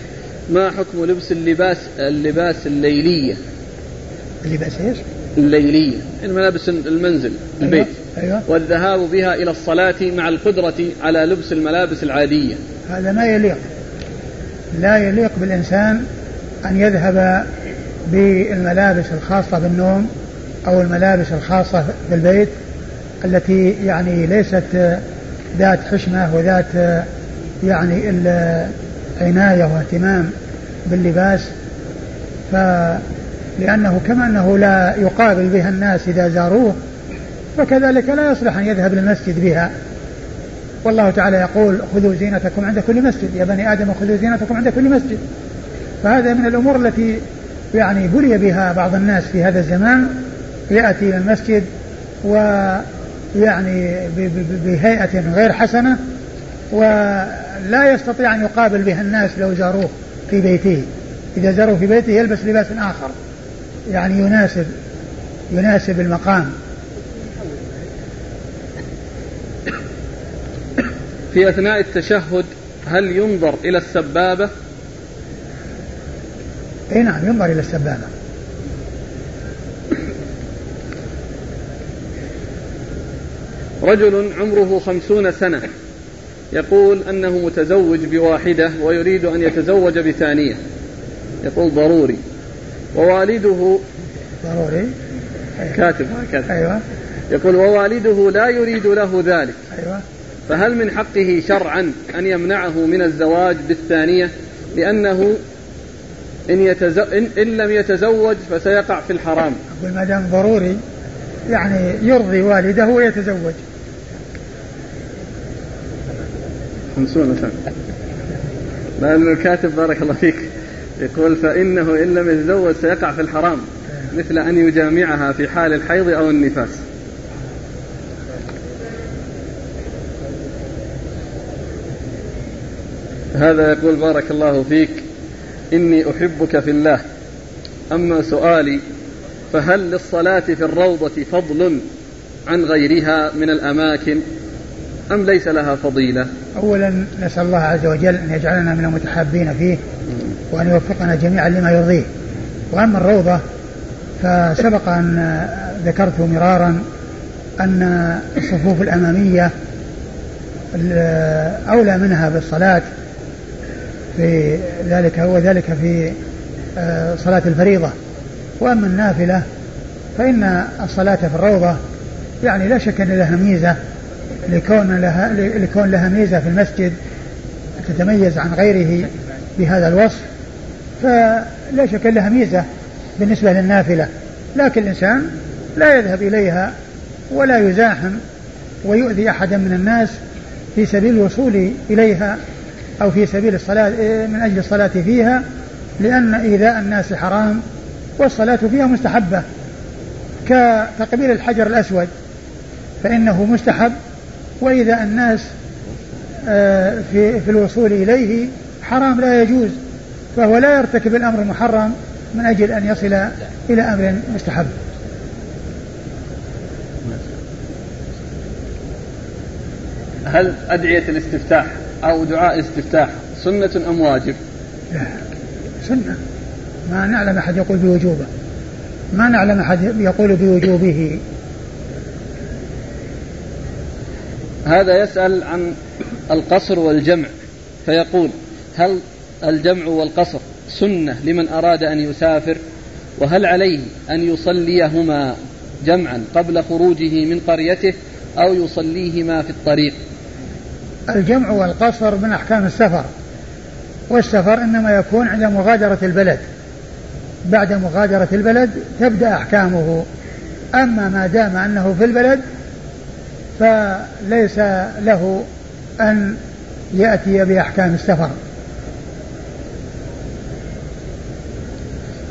ما حكم لبس اللباس اللباس الليلية؟ اللباس إيش؟ الليلية الملابس المنزل البيت أيوة. أيوة. والذهاب بها إلى الصلاة مع القدرة على لبس الملابس العادية هذا ما يليق لا يليق بالإنسان أن يذهب بالملابس الخاصة بالنوم أو الملابس الخاصة بالبيت التي يعني ليست ذات حشمة وذات يعني عناية واهتمام باللباس ف لأنه كما أنه لا يقابل بها الناس إذا زاروه فكذلك لا يصلح أن يذهب للمسجد بها. والله تعالى يقول خذوا زينتكم عند كل مسجد. يا بني آدم خذوا زينتكم عند كل مسجد. فهذا من الأمور التي يعني بلي بها بعض الناس في هذا الزمان. يأتي إلى المسجد ويعني بهيئة غير حسنة ولا يستطيع أن يقابل بها الناس لو زاروه في بيته. إذا زاروه في بيته يلبس لباس آخر. يعني يناسب يناسب المقام. في أثناء التشهد هل ينظر إلى السبابة؟ إي نعم ينظر إلى السبابة. رجل عمره خمسون سنة يقول أنه متزوج بواحدة ويريد أن يتزوج بثانية. يقول ضروري. ووالده ضروري. كاتب كاتب. أيوة. يقول ووالده لا يريد له ذلك. أيوة. فهل من حقه شرعا أن يمنعه من الزواج بالثانية؟ لأنه إن, يتزو... إن, إن لم يتزوج فسيقع في الحرام. أقول ما دام ضروري يعني يرضي والده ويتزوج. خمسون سنة لأن الكاتب بارك الله فيك. يقول فإنه إن لم يتزوج سيقع في الحرام مثل أن يجامعها في حال الحيض أو النفاس. هذا يقول بارك الله فيك. إني أحبك في الله. أما سؤالي فهل للصلاة في الروضة فضل عن غيرها من الأماكن أم ليس لها فضيلة؟ أولا نسأل الله عز وجل أن يجعلنا من المتحابين فيه. وأن يوفقنا جميعا لما يرضيه. وأما الروضة فسبق أن ذكرت مرارا أن الصفوف الأمامية أولى منها بالصلاة في ذلك وذلك في صلاة الفريضة. وأما النافلة فإن الصلاة في الروضة يعني لا شك أن لها ميزة لكون لها لكون لها ميزة في المسجد تتميز عن غيره بهذا الوصف. فلا شك لها ميزة بالنسبة للنافلة لكن الإنسان لا يذهب إليها ولا يزاحم ويؤذي أحدا من الناس في سبيل الوصول إليها أو في سبيل الصلاة من أجل الصلاة فيها لأن إيذاء الناس حرام والصلاة فيها مستحبة. كتقبيل الحجر الأسود فإنه مستحب وإذا الناس آه، في في الوصول إليه حرام لا يجوز. فهو لا يرتكب الأمر المحرم من أجل أن يصل إلى أمر مستحب. هل أدعية الاستفتاح أو دعاء الاستفتاح سنة أم واجب؟ لا سنة. ما نعلم أحد يقول بوجوبه. ما نعلم أحد يقول بوجوبه. هذا يسأل عن القصر والجمع فيقول هل الجمع والقصر سنة لمن أراد أن يسافر وهل عليه أن يصليهما جمعا قبل خروجه من قريته أو يصليهما في الطريق؟ الجمع والقصر من أحكام السفر والسفر إنما يكون عند مغادرة البلد. بعد مغادرة البلد تبدأ أحكامه. أما ما دام أنه في البلد فليس له أن يأتي بأحكام السفر.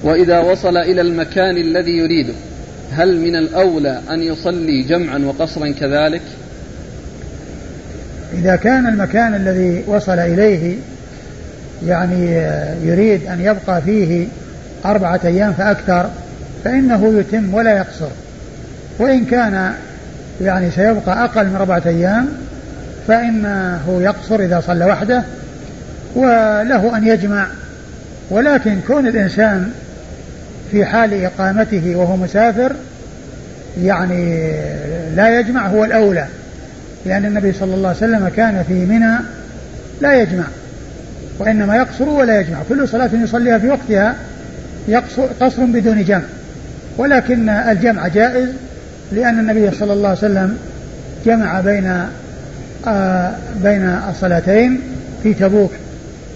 وإذا وصل إلى المكان الذي يريده هل من الأولى أن يصلي جمعا وقصرا كذلك؟ إذا كان المكان الذي وصل إليه يعني يريد أن يبقى فيه أربعة أيام فأكثر فإنه يتم ولا يقصر. وإن كان يعني سيبقى أقل من أربعة أيام فإنه يقصر إذا صلى وحده وله أن يجمع. ولكن كون الإنسان في حال إقامته وهو مسافر يعني لا يجمع هو الأولى. لأن النبي صلى الله عليه وسلم كان في منى لا يجمع وإنما يقصر ولا يجمع. كل صلاة يصليها في وقتها يقصر قصر بدون جمع. ولكن الجمع جائز لأن النبي صلى الله عليه وسلم جمع بين آه بين الصلاتين في تبوك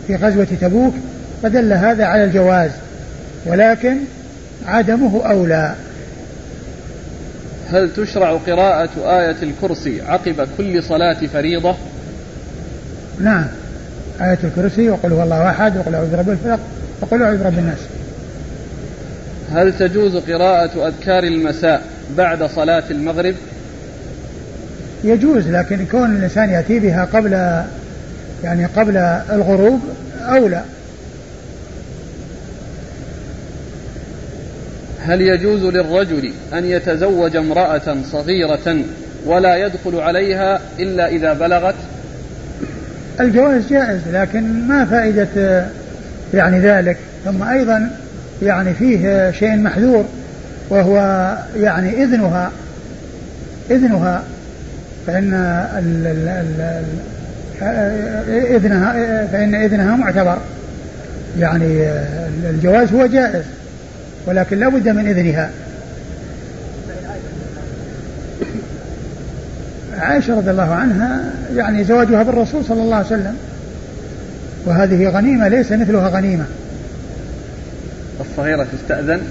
في غزوة تبوك فدل هذا على الجواز. ولكن عدمه أولى هل تشرع قراءة آية الكرسي عقب كل صلاة فريضة؟ نعم آية الكرسي وقل هو الله أحد وقل أعوذ برب الفلق وقل أعوذ برب الناس هل تجوز قراءة أذكار المساء بعد صلاة المغرب؟ يجوز لكن كون الإنسان يأتي بها قبل يعني قبل الغروب أولى هل يجوز للرجل أن يتزوج امرأة صغيرة ولا يدخل عليها إلا إذا بلغت؟ الجواز جائز لكن ما فائدة يعني ذلك. ثم أيضا يعني فيه شيء محذور وهو يعني إذنها إذنها فإن ال ال ال إذنها فإن إذنها معتبر. يعني الجواز هو جائز. ولكن لا بد من إذنها. عائشة رضي الله عنها يعني زواجها بالرسول صلى الله عليه وسلم. وهذه غنيمة ليس مثلها غنيمة. الصغيرة تستأذن؟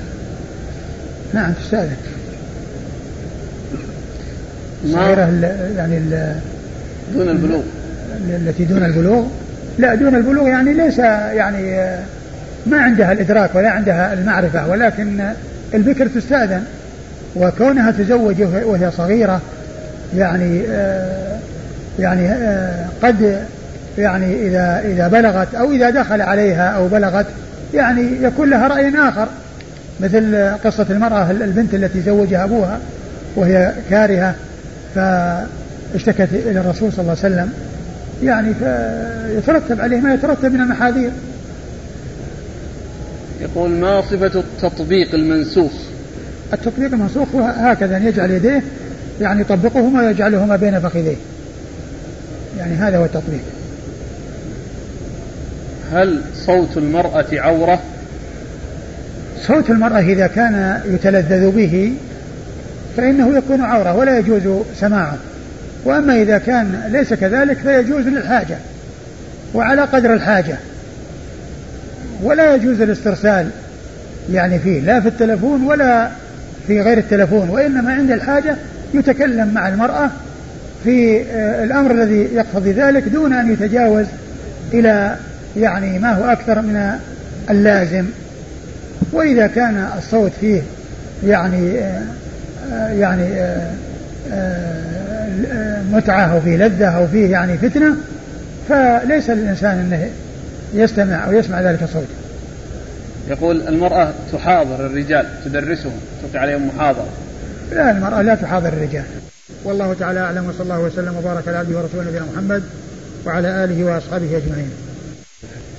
نعم تستأذن. الصغيرة يعني دون البلوغ. التي دون البلوغ. لا دون البلوغ يعني ليس يعني ما عندها الإدراك ولا عندها المعرفة ولكن البكر تستأذن وكونها تزوج وهي صغيرة يعني آه يعني آه قد يعني إذا إذا بلغت أو إذا دخل عليها أو بلغت يعني يكون لها رأي آخر مثل قصة المرأة البنت التي زوجها أبوها وهي كارهة فاشتكت إلى الرسول صلى الله عليه وسلم يعني فيترتب عليه ما يترتب من المحاذير. يقول ما صفة التطبيق المنسوخ؟ التطبيق المنسوخ هو هكذا أن يجعل يديه يعني يطبقهما ويجعلهما بين فخذيه. يعني هذا هو التطبيق. هل صوت المرأة عورة؟ صوت المرأة إذا كان يتلذذ به فإنه يكون عورة ولا يجوز سماعه. وأما إذا كان ليس كذلك فيجوز للحاجة وعلى قدر الحاجة. ولا يجوز الاسترسال يعني فيه لا في التلفون ولا في غير التلفون وإنما عند الحاجة يتكلم مع المرأة في آه، الأمر الذي يقتضي ذلك دون أن يتجاوز إلى يعني ما هو أكثر من اللازم. وإذا كان الصوت فيه يعني يعني متعة أو فيه لذة أو فيه يعني فتنة فليس للإنسان أنه يستمع أو يسمع ذلك الصوت يقول المرأة تحاضر الرجال تدرسهم تلقي عليهم محاضرة. لا المرأة لا تحاضر الرجال. والله تعالى أعلم وصلى الله وسلم وبارك على عبده ورسوله نبينا محمد وعلى آله وأصحابه أجمعين.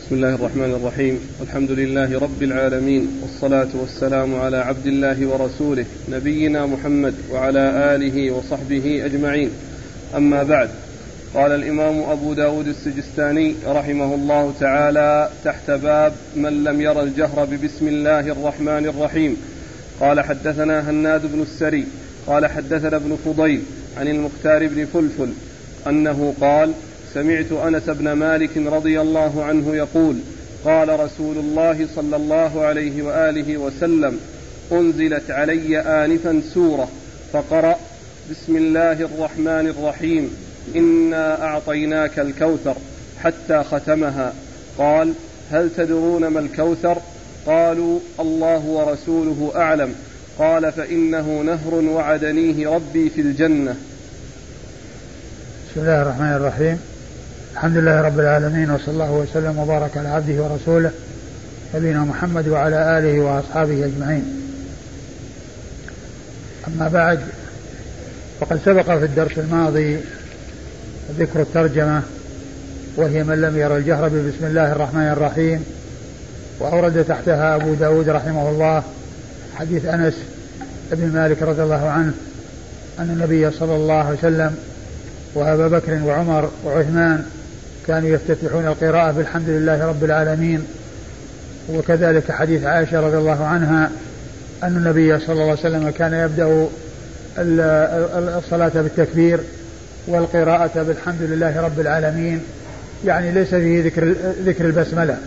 بسم الله الرحمن الرحيم. الحمد لله رب العالمين والصلاة والسلام على عبد الله ورسوله نبينا محمد وعلى آله وصحبه أجمعين. أما بعد قال الإمام أبو داود السجستاني رحمه الله تعالى تحت باب من لم ير الجهر ببسم الله الرحمن الرحيم. قال حدثنا هناد بن السري قال حدثنا ابن فضيل عن المختار بن فلفل أنه قال سمعت أنس بن مالك رضي الله عنه يقول قال رسول الله صلى الله عليه وآله وسلم أنزلت علي انفا سورة فقرأ بسم الله الرحمن الرحيم. انا اعطيناك الكوثر حتى ختمها قال هل تدرون ما الكوثر قالوا الله ورسوله اعلم قال فانه نهر وعدنيه ربي في الجنه بسم الله الرحمن الرحيم الحمد لله رب العالمين وصلى الله وسلم وبارك على عبده ورسوله نبينا محمد وعلى آله وأصحابه أجمعين. أما بعد فقد سبق في الدرس الماضي ذكر الترجمة وهي من لم ير الجهر ببسم الله الرحمن الرحيم وأورد تحتها أبو داود رحمه الله حديث أنس بن مالك رضي الله عنه أن النبي صلى الله عليه وسلم وأبا بكر وعمر وعثمان كانوا يفتتحون القراءة بالحمد لله رب العالمين. وكذلك حديث عائشة رضي الله عنها أن النبي صلى الله عليه وسلم كان يبدأ الصلاة بالتكبير والقراءة بالحمد لله رب العالمين. يعني ليس فيه ذكر ذكر البسملة.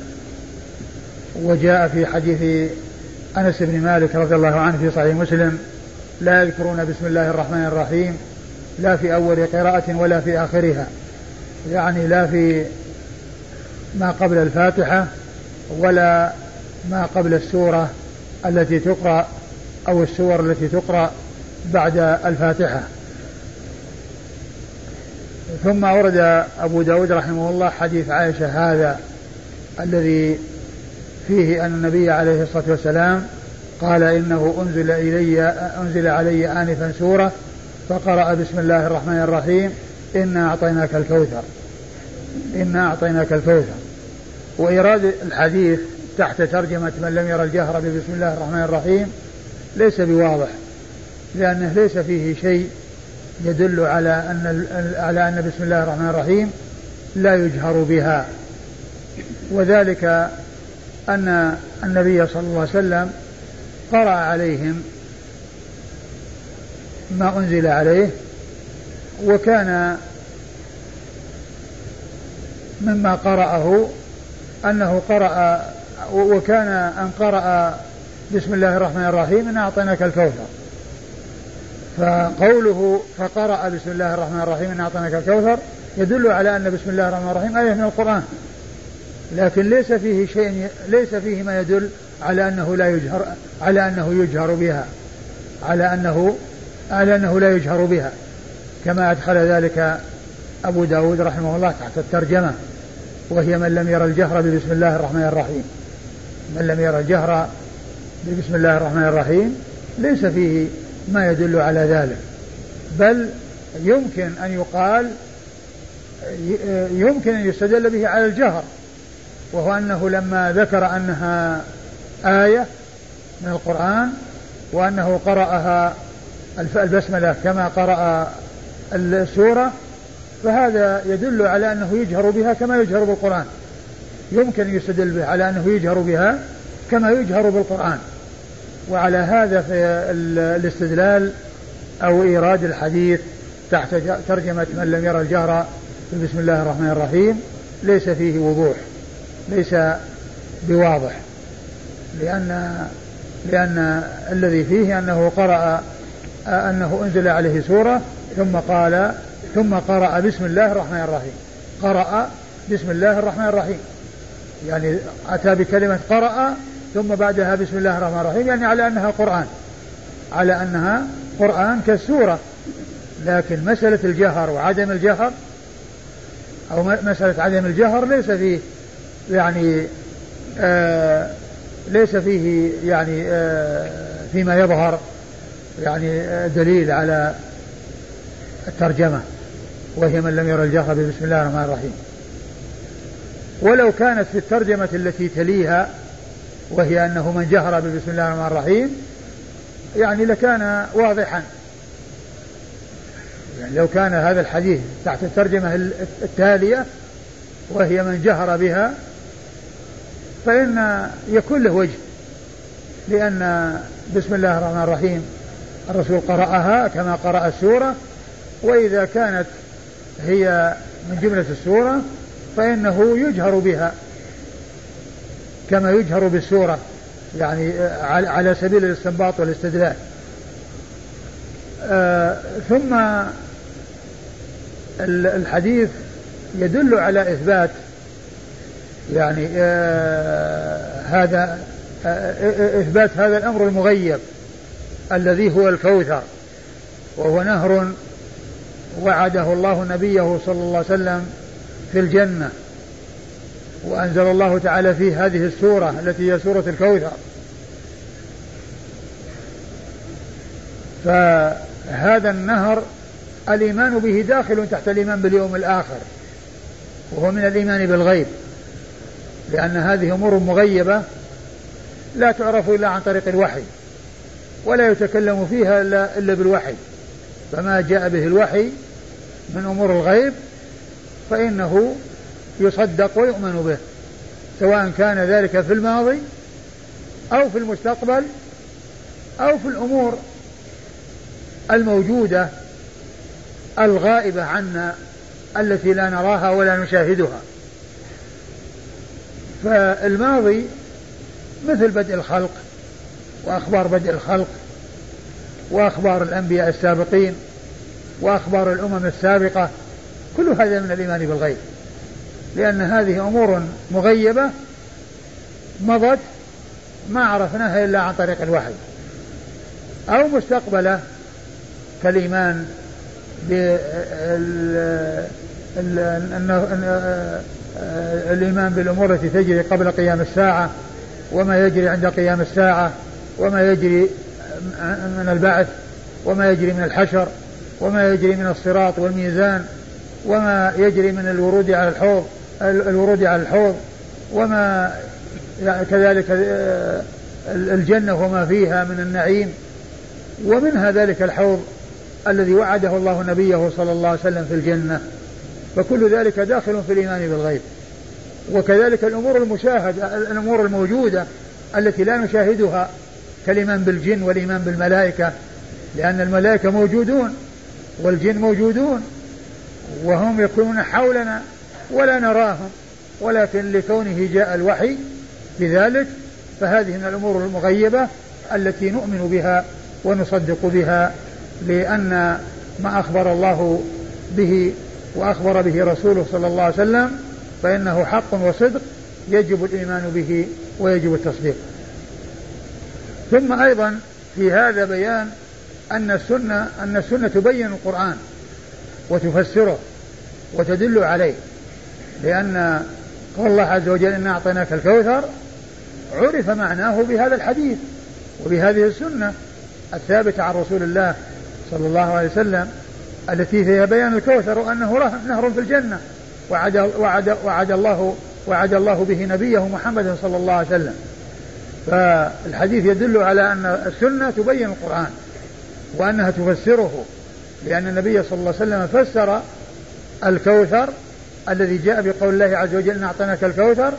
وجاء في حديث أنس بن مالك رضي الله عنه في صحيح مسلم لا يذكرون بسم الله الرحمن الرحيم لا في أول قراءة ولا في آخرها. يعني لا في ما قبل الفاتحة ولا ما قبل السورة التي تقرأ أو السور التي تقرأ بعد الفاتحة. ثم أورد أبو داود رحمه الله حديث عائشة هذا الذي فيه أن النبي عليه الصلاة والسلام قال إنه أنزل إلي أنزل علي آنفا سورة فقرأ بسم الله الرحمن الرحيم إنا أعطيناك الكوثر. إنا أعطيناك الكوثر. وإيراد الحديث تحت ترجمة من لم ير الجهر ببسم الله الرحمن الرحيم ليس بواضح لأنه ليس فيه شيء يدل على أن على أن بسم الله الرحمن الرحيم لا يجهر بها. وذلك أن النبي صلى الله عليه وسلم قرأ عليهم ما أنزل عليه وكان مما قرأه أنه قرأ وكان أن قرأ بسم الله الرحمن الرحيم إن أعطيناك الكوثر. فقوله فقرأ بسم الله الرحمن الرحيم إن أعطيناك الكوثر يدل على أن بسم الله الرحمن الرحيم آية من القرآن. لكن ليس فيه شيء ليس فيه ما يدل على أنه لا يجهر على أنه يجهر بها على أنه على أنه لا يجهر بها. كما أدخل ذلك أبو داود رحمه الله تحت الترجمة وهي من لم ير الجهر ببسم الله الرحمن الرحيم. من لم ير الجهر ببسم الله الرحمن الرحيم ليس فيه ما يدل على ذلك. بل يمكن أن يقال يمكن أن يستدل به على الجهر وهو أنه لما ذكر أنها آية من القرآن وأنه قرأها البسملة كما قرأ السورة فهذا يدل على أنه يجهر بها كما يجهر بالقرآن. يمكن أن يستدل به على أنه يجهر بها كما يجهر بالقرآن. وعلى هذا في الاستدلال أو إيراد الحديث تحت ترجمة من لم يرى الجهر بسم الله الرحمن الرحيم ليس فيه وضوح ليس بواضح لأن لأن الذي فيه أنه قرأ أنه أنزل عليه سورة ثم قال ثم قرأ بسم الله الرحمن الرحيم قرأ بسم الله الرحمن الرحيم. يعني أتى بكلمة قرأ ثم بعدها بسم الله الرحمن الرحيم يعني على أنها قرآن. على أنها قرآن كالسورة. لكن مسألة الجهر وعدم الجهر أو مسألة عدم الجهر ليس فيه يعني آه ليس فيه يعني آه فيما يظهر يعني آه دليل على الترجمة. وهي من لم يرى الجهر بسم الله الرحمن الرحيم. ولو كانت في الترجمة التي تليها وهي أنه من جهر بسم الله الرحمن الرحيم يعني لكان واضحا. يعني لو كان هذا الحديث تحت الترجمة التالية وهي من جهر بها فإن يكون له وجه لأن بسم الله الرحمن الرحيم الرسول قرأها كما قرأ السورة وإذا كانت هي من جملة السورة فإنه يجهر بها. كما يجهر بالسورة يعني على سبيل الاستنباط والاستدلال. آه ثم الحديث يدل على إثبات يعني آه هذا آه إثبات هذا الأمر المغيب الذي هو الكوثر وهو نهر وعده الله نبيه صلى الله عليه وسلم في الجنة. وأنزل الله تعالى فيه هذه السورة التي هي سورة الكوثر. فهذا النهر الإيمان به داخل تحت الإيمان باليوم الآخر وهو من الإيمان بالغيب. لأن هذه أمور مغيبة لا تعرف إلا عن طريق الوحي ولا يتكلم فيها إلا, إلا بالوحي. فما جاء به الوحي من أمور الغيب فإنه يصدق ويؤمن به سواء كان ذلك في الماضي أو في المستقبل أو في الأمور الموجودة الغائبة عنا التي لا نراها ولا نشاهدها. فالماضي مثل بدء الخلق وأخبار بدء الخلق وأخبار الأنبياء السابقين وأخبار الأمم السابقة كل هذا من الإيمان بالغيب. لأن هذه أمور مغيبة مضت ما عرفناها إلا عن طريق الوحي أو مستقبلة كالإيمان الإيمان بالأمور التي تجري قبل قيام الساعة وما يجري عند قيام الساعة وما يجري من البعث وما يجري من الحشر وما يجري من الصراط والميزان وما يجري من الورود على الحوض الورود على الحوض وما كذلك آه، الجنة وما فيها من النعيم. ومنها ذلك الحوض الذي وعده الله نبيه صلى الله عليه وسلم في الجنة. فكل ذلك داخل في الإيمان بالغيب. وكذلك الأمور المشاهدة الأمور الموجودة التي لا نشاهدها كالإيمان بالجن والإيمان بالملائكة لأن الملائكة موجودون والجن موجودون وهم يكونون حولنا. ولا نراهم ولكن لكونه جاء الوحي بذلك فهذه من الأمور المغيبة التي نؤمن بها ونصدق بها لأن ما أخبر الله به وأخبر به رسوله صلى الله عليه وسلم فإنه حق وصدق يجب الإيمان به ويجب التصديق. ثم أيضا في هذا بيان أن السنة أن السنة تبين القرآن وتفسره وتدل عليه. لأن قول الله عز وجل إنا أعطيناك الكوثر عرف معناه بهذا الحديث وبهذه السنة الثابتة عن رسول الله صلى الله عليه وسلم التي فيها بيان الكوثر وأنه نهر في الجنة. وعد, وعد, وعد الله وعد الله به نبيه محمد صلى الله عليه وسلم. فالحديث يدل على أن السنة تبين القرآن وأنها تفسره لأن النبي صلى الله عليه وسلم فسر الكوثر الذي جاء بقول الله عز وجل أعطيناك الكوثر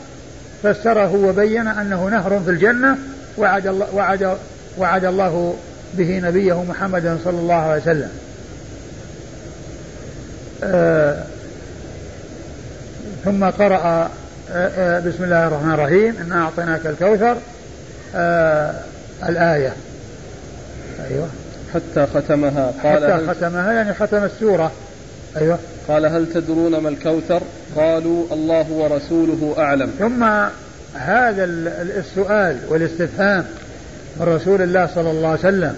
فسره وبين أنه نهر في الجنة وعد الله, وعد, وعد الله به نبيه محمدا صلى الله عليه وسلم. آه ثم قرأ آه آه بسم الله الرحمن الرحيم إنا أعطيناك الكوثر الآية. أيوة. حتى ختمها. قال حتى ختمها يعني ختم السورة. أيوة. قال هل تدرون ما الكوثر؟ قالوا الله ورسوله أعلم. ثم هذا السؤال والاستفهام من رسول الله صلى الله عليه وسلم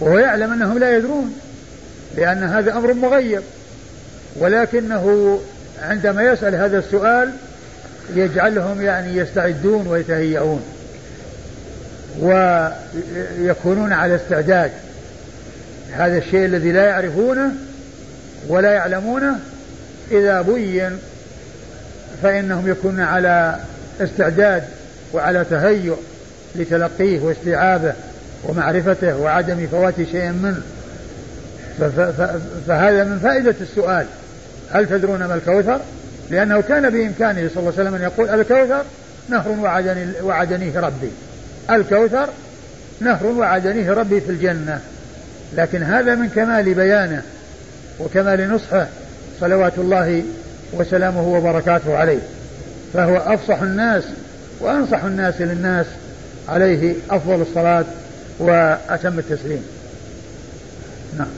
وهو يعلم أنهم لا يدرون لأن هذا أمر مغيب ولكنه عندما يسأل هذا السؤال يجعلهم يعني يستعدون ويتهيئون ويكونون على استعداد. هذا الشيء الذي لا يعرفونه ولا يعلمونه إذا بين فإنهم يكونون على استعداد وعلى تهيؤ لتلقيه واستيعابه ومعرفته وعدم فوات شيء منه. فهذا من فائدة السؤال. هل تدرون ما الكوثر؟ لأنه كان بإمكانه صلى الله عليه وسلم أن يقول الكوثر نهر وعدني وعدنيه ربي. الكوثر نهر وعدنيه ربي في الجنة. لكن هذا من كمال بيانه. وكمال نصحه صلوات الله وسلامه وبركاته عليه. فهو أفصح الناس وأنصح الناس للناس عليه أفضل الصلاة وأتم التسليم. نعم.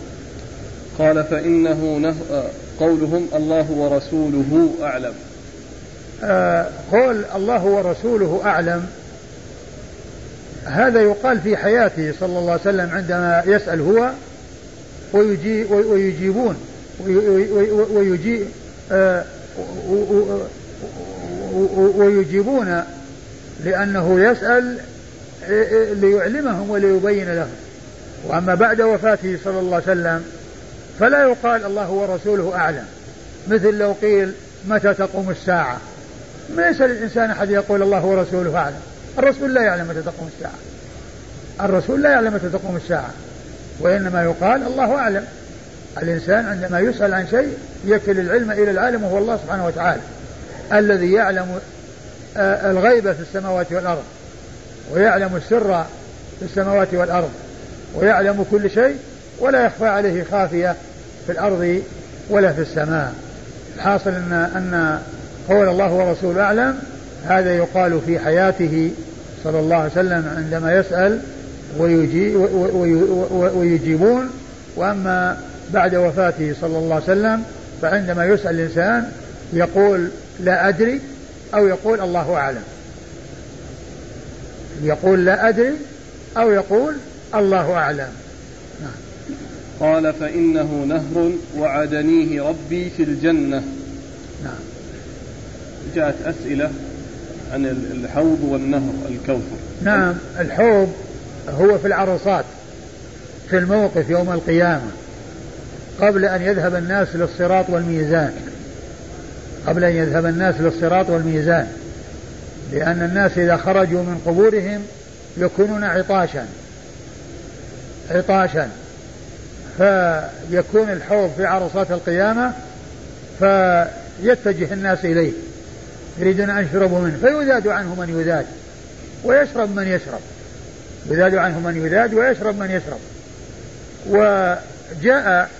قال فإنه نه... قولهم الله ورسوله أعلم. آه قول الله ورسوله أعلم هذا يقال في حياته صلى الله عليه وسلم عندما يسأل هو ويجيبون. ويجيب ويجيبون لأنه يسأل ليعلمهم وليبين لهم. وأما بعد وفاته صلى الله عليه وسلم فلا يقال الله ورسوله أعلم. مثل لو قيل متى تقوم الساعة؟ ما يسأل الإنسان أحد يقول الله ورسوله أعلم. الرسول لا يعلم متى تقوم الساعة. الرسول لا يعلم متى تقوم الساعة. وإنما يقال الله أعلم. الإنسان عندما يسأل عن شيء يكل العلم إلى العالم وهو الله سبحانه وتعالى. الذي يعلم آه، الغيب في السماوات والأرض ويعلم السر في السماوات والأرض ويعلم كل شيء ولا يخفى عليه خافية في الأرض ولا في السماء. الحاصل أن أن قول الله ورسوله أعلم هذا يقال في حياته صلى الله عليه وسلم عندما يسأل ويجيبون. وأما بعد وفاته صلى الله عليه وسلم فعندما يسأل الإنسان يقول لا أدري أو يقول الله أعلم. يقول لا أدري أو يقول الله أعلم. نعم. قال فإنه نهر وعدنيه ربي في الجنة. نعم. جاءت أسئلة عن الحوض والنهر الكوثر. نعم الحوض هو في العرصات في الموقف يوم القيامة قبل أن يذهب الناس للصراط والميزان. قبل أن يذهب الناس للصراط والميزان. لأن الناس إذا خرجوا من قبورهم يكونون عطاشا. عطاشا. فيكون الحوض في عرصات القيامة فيتجه الناس إليه. يريدون أن يشربوا منه فيذاد عنه من يذاد ويشرب من يشرب. يذاد عنه من يذاد ويشرب من يشرب. وجاء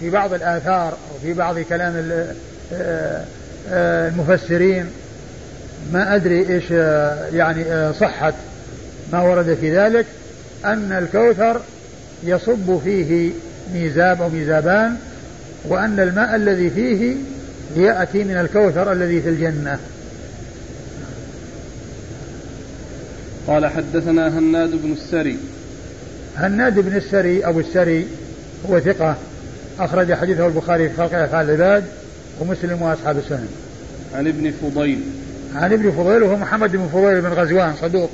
في بعض الآثار أو في بعض كلام آه، آه، المفسرين ما أدري إيش آه، يعني صحة ما ورد في ذلك أن الكوثر يصب فيه ميزاب أو ميزابان وأن الماء الذي فيه يأتي من الكوثر الذي في الجنة. قال حدثنا هناد بن السري. هناد بن السري أبو السري هو ثقة أخرج حديثه البخاري في خلق أفعال العباد ومسلم وأصحاب السنن. عن ابن فضيل. عن ابن فضيل وهو محمد بن فضيل بن غزوان صدوق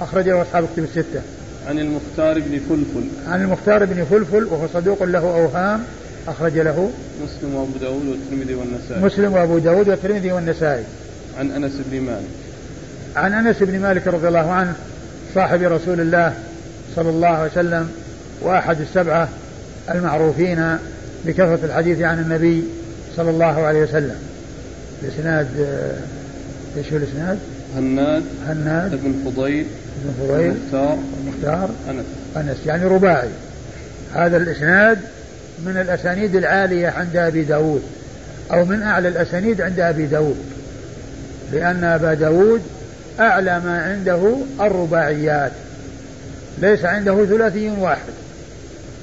أخرج له أصحاب الكتب الستة. عن المختار بن فلفل. عن المختار بن فلفل وهو صدوق له أوهام أخرج له مسلم وأبو داود والترمذي والنسائي. مسلم وأبو داود والترمذي والنسائي. عن أنس بن مالك. عن أنس بن مالك رضي الله عنه صاحب رسول الله صلى الله عليه وسلم وأحد السبعة المعروفين بكثرة الحديث عن النبي صلى الله عليه وسلم. الإسناد إيش هو الإسناد؟ هناد هناد. ابن فضيل ابن فضيل المختار المختار أنس. أنس يعني رباعي. هذا الإسناد من الأسانيد العالية عند أبي داود أو من أعلى الأسانيد عند أبي داود لأن أبا داود أعلى ما عنده الرباعيات. ليس عنده ثلاثي واحد.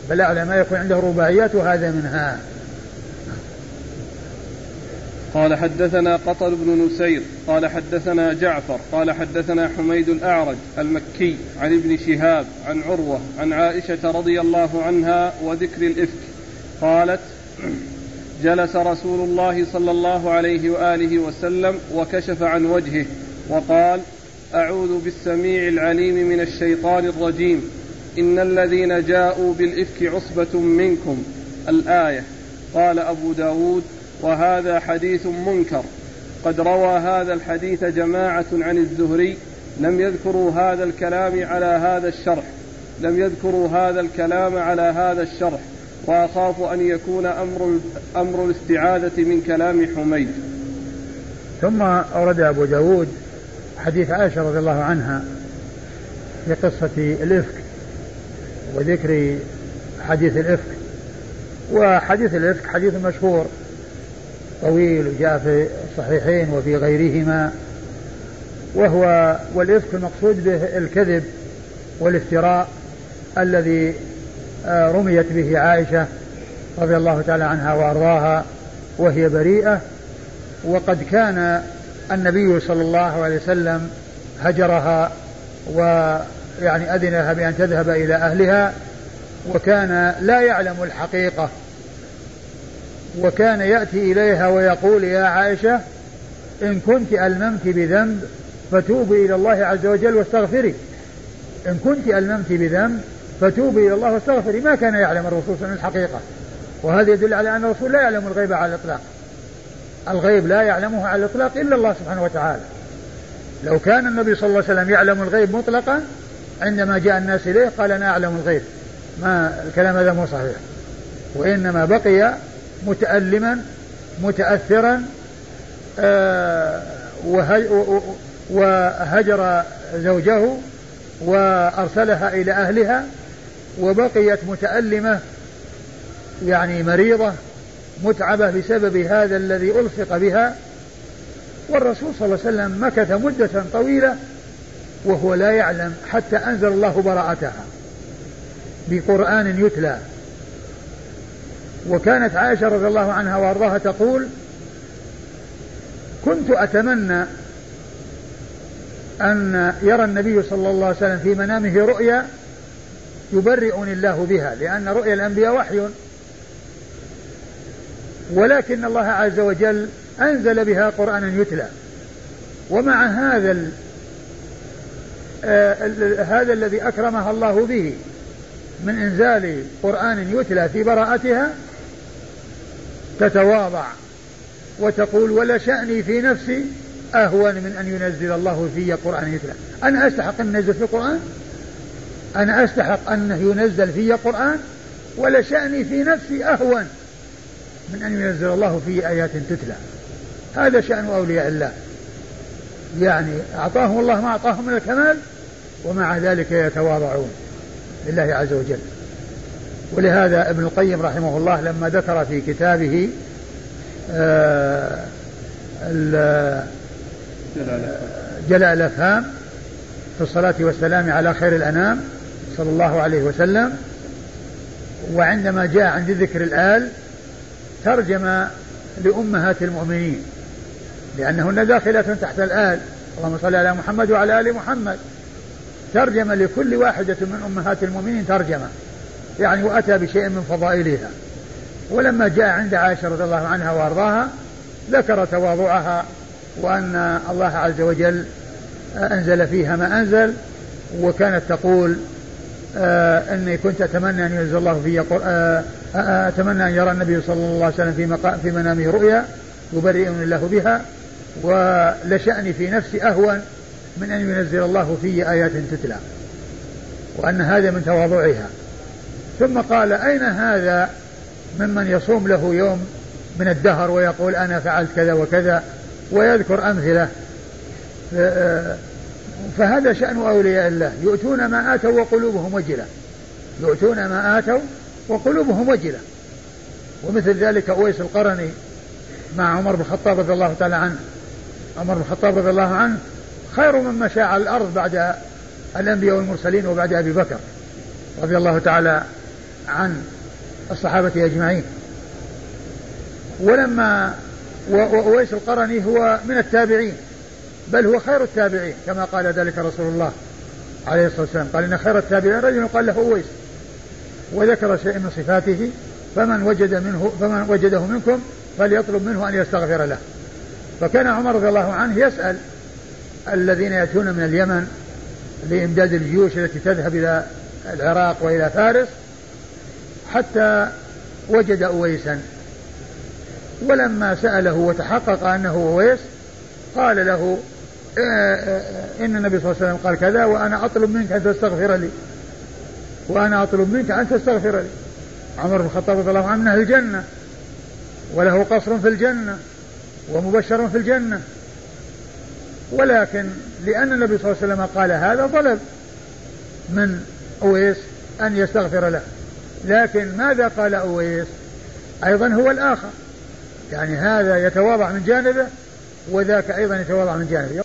بل أعلى ما يكون عنده رباعيات وهذا منها. قال حدثنا قطر بن نسير قال حدثنا جعفر قال حدثنا حميد الأعرج المكي عن ابن شهاب عن عروة عن عائشة رضي الله عنها وذكر الإفك. قالت جلس رسول الله صلى الله عليه وآله وسلم وكشف عن وجهه. وقال أعوذ بالسميع العليم من الشيطان الرجيم. إن الذين جاءوا بالإفك عصبة منكم. الآية قال أبو داود وهذا حديث منكر. قد روى هذا الحديث جماعة عن الزهري لم يذكروا هذا الكلام على هذا الشرح. لم يذكروا هذا الكلام على هذا الشرح. وأخاف أن يكون أمر أمر الاستعاذة من كلام حميد. ثم أورد أبو داود حديث عائشة رضي الله عنها في قصة الإفك وذكر حديث الإفك. وحديث الإفك حديث مشهور طويل وجاء في الصحيحين وفي غيرهما. وهو والإفك المقصود به الكذب والافتراء الذي آه، رميت به عائشة رضي الله تعالى عنها وأرضاها وهي بريئة. وقد كان النبي صلى الله عليه وسلم هجرها ويعني أذن لها بأن تذهب إلى أهلها وكان لا يعلم الحقيقة وكان يأتي إليها ويقول يا عائشة إن كنت ألممت بذنب فتوبي إلى الله عز وجل واستغفري. إن كنت ألممت بذنب فتوبي إلى الله واستغفري. ما كان يعلم الرسول صلى الله عليه وسلم الحقيقة. وهذا يدل على أن الرسول لا يعلم الغيب على الإطلاق. الغيب لا يعلمه على الإطلاق إلا الله سبحانه وتعالى. لو كان النبي صلى الله عليه وسلم يعلم الغيب مطلقا عندما جاء الناس إليه قال أنا أعلم الغيب. ما الكلام هذا مو صحيح. وإنما بقي متألما متأثرا آه وهجر زوجه وأرسلها إلى أهلها وبقيت متألمة يعني مريضة متعبة بسبب هذا الذي ألصق بها والرسول صلى الله عليه وسلم مكث مدة طويلة وهو لا يعلم حتى أنزل الله براءتها بقرآن يتلى. وكانت عائشة رضي الله عنها وأرضاها تقول كنت أتمنى أن يرى النبي صلى الله عليه وسلم في منامه رؤيا يبرئني الله بها لأن رؤيا الأنبياء وحي ولكن الله عز وجل أنزل بها قرآنا يتلى. ومع هذا آه هذا الذي أكرمها الله به من إنزال قرآن يتلى في براءتها تتواضع وتقول ولا شأني في نفسي أهون من أن ينزل الله في قرآن يتلى. أنا أستحق أن ينزل في القرآن أنا أستحق أنه ينزل في قرآن؟ ولا شأني في نفسي أهون من أن ينزل الله في آيات تتلى. هذا شأن أولياء الله. يعني أعطاهم الله ما أعطاهم من الكمال ومع ذلك يتواضعون لله عز وجل. ولهذا ابن القيم رحمه الله لما ذكر في كتابه آه جلاء الافهام في الصلاة والسلام على خير الأنام صلى الله عليه وسلم وعندما جاء عند ذكر الآل ترجم لأمهات المؤمنين لأنهن داخلة تحت الآل. اللهم صل على محمد وعلى آل محمد. ترجم لكل واحدة من أمهات المؤمنين ترجمة يعني وأتى بشيء من فضائلها. ولما جاء عند عائشة رضي الله عنها وأرضاها ذكر تواضعها وأن الله عز وجل أنزل فيها ما أنزل وكانت تقول آه إني كنت أتمنى أن ينزل الله في أتمنى أن يرى النبي صلى الله عليه وسلم في مقام في منامه رؤيا يبرئني الله بها ولشأني في نفسي أهون من أن ينزل الله في آيات تتلى وأن هذا من تواضعها. ثم قال أين هذا ممن يصوم له يوم من الدهر ويقول أنا فعلت كذا وكذا ويذكر أمثلة؟ فهذا شأن أولياء الله. يؤتون ما آتوا وقلوبهم وجلة. يؤتون ما آتوا وقلوبهم وجلة. ومثل ذلك أويس القرني مع عمر بن الخطاب رضي الله تعالى عنه. عمر بن الخطاب رضي الله عنه خير من مشى على الأرض بعد الأنبياء والمرسلين وبعد أبي بكر رضي الله تعالى عن الصحابة أجمعين. ولما وأويس القرني هو من التابعين بل هو خير التابعين كما قال ذلك رسول الله عليه الصلاة والسلام. قال إن خير التابعين رجل يقال له أويس وذكر شيء من صفاته فمن وجد منه فمن وجده منكم فليطلب منه أن يستغفر له. فكان عمر رضي الله عنه يسأل الذين يأتون من اليمن لإمداد الجيوش التي تذهب إلى العراق وإلى فارس حتى وجد أويسا. ولما سأله وتحقق أنه أويس قال له آه، آه، إن النبي صلى الله عليه وسلم قال كذا وأنا أطلب منك أن تستغفر لي. وأنا أطلب منك أن تستغفر لي. عمر بن الخطاب رضي الله عنه الجنة. وله قصر في الجنة. ومبشر في الجنة. ولكن لأن النبي صلى الله عليه وسلم قال هذا طلب من أويس أن يستغفر له. لكن ماذا قال أويس؟ أيضا هو الآخر. يعني هذا يتواضع من جانبه وذاك أيضا يتواضع من جانبه.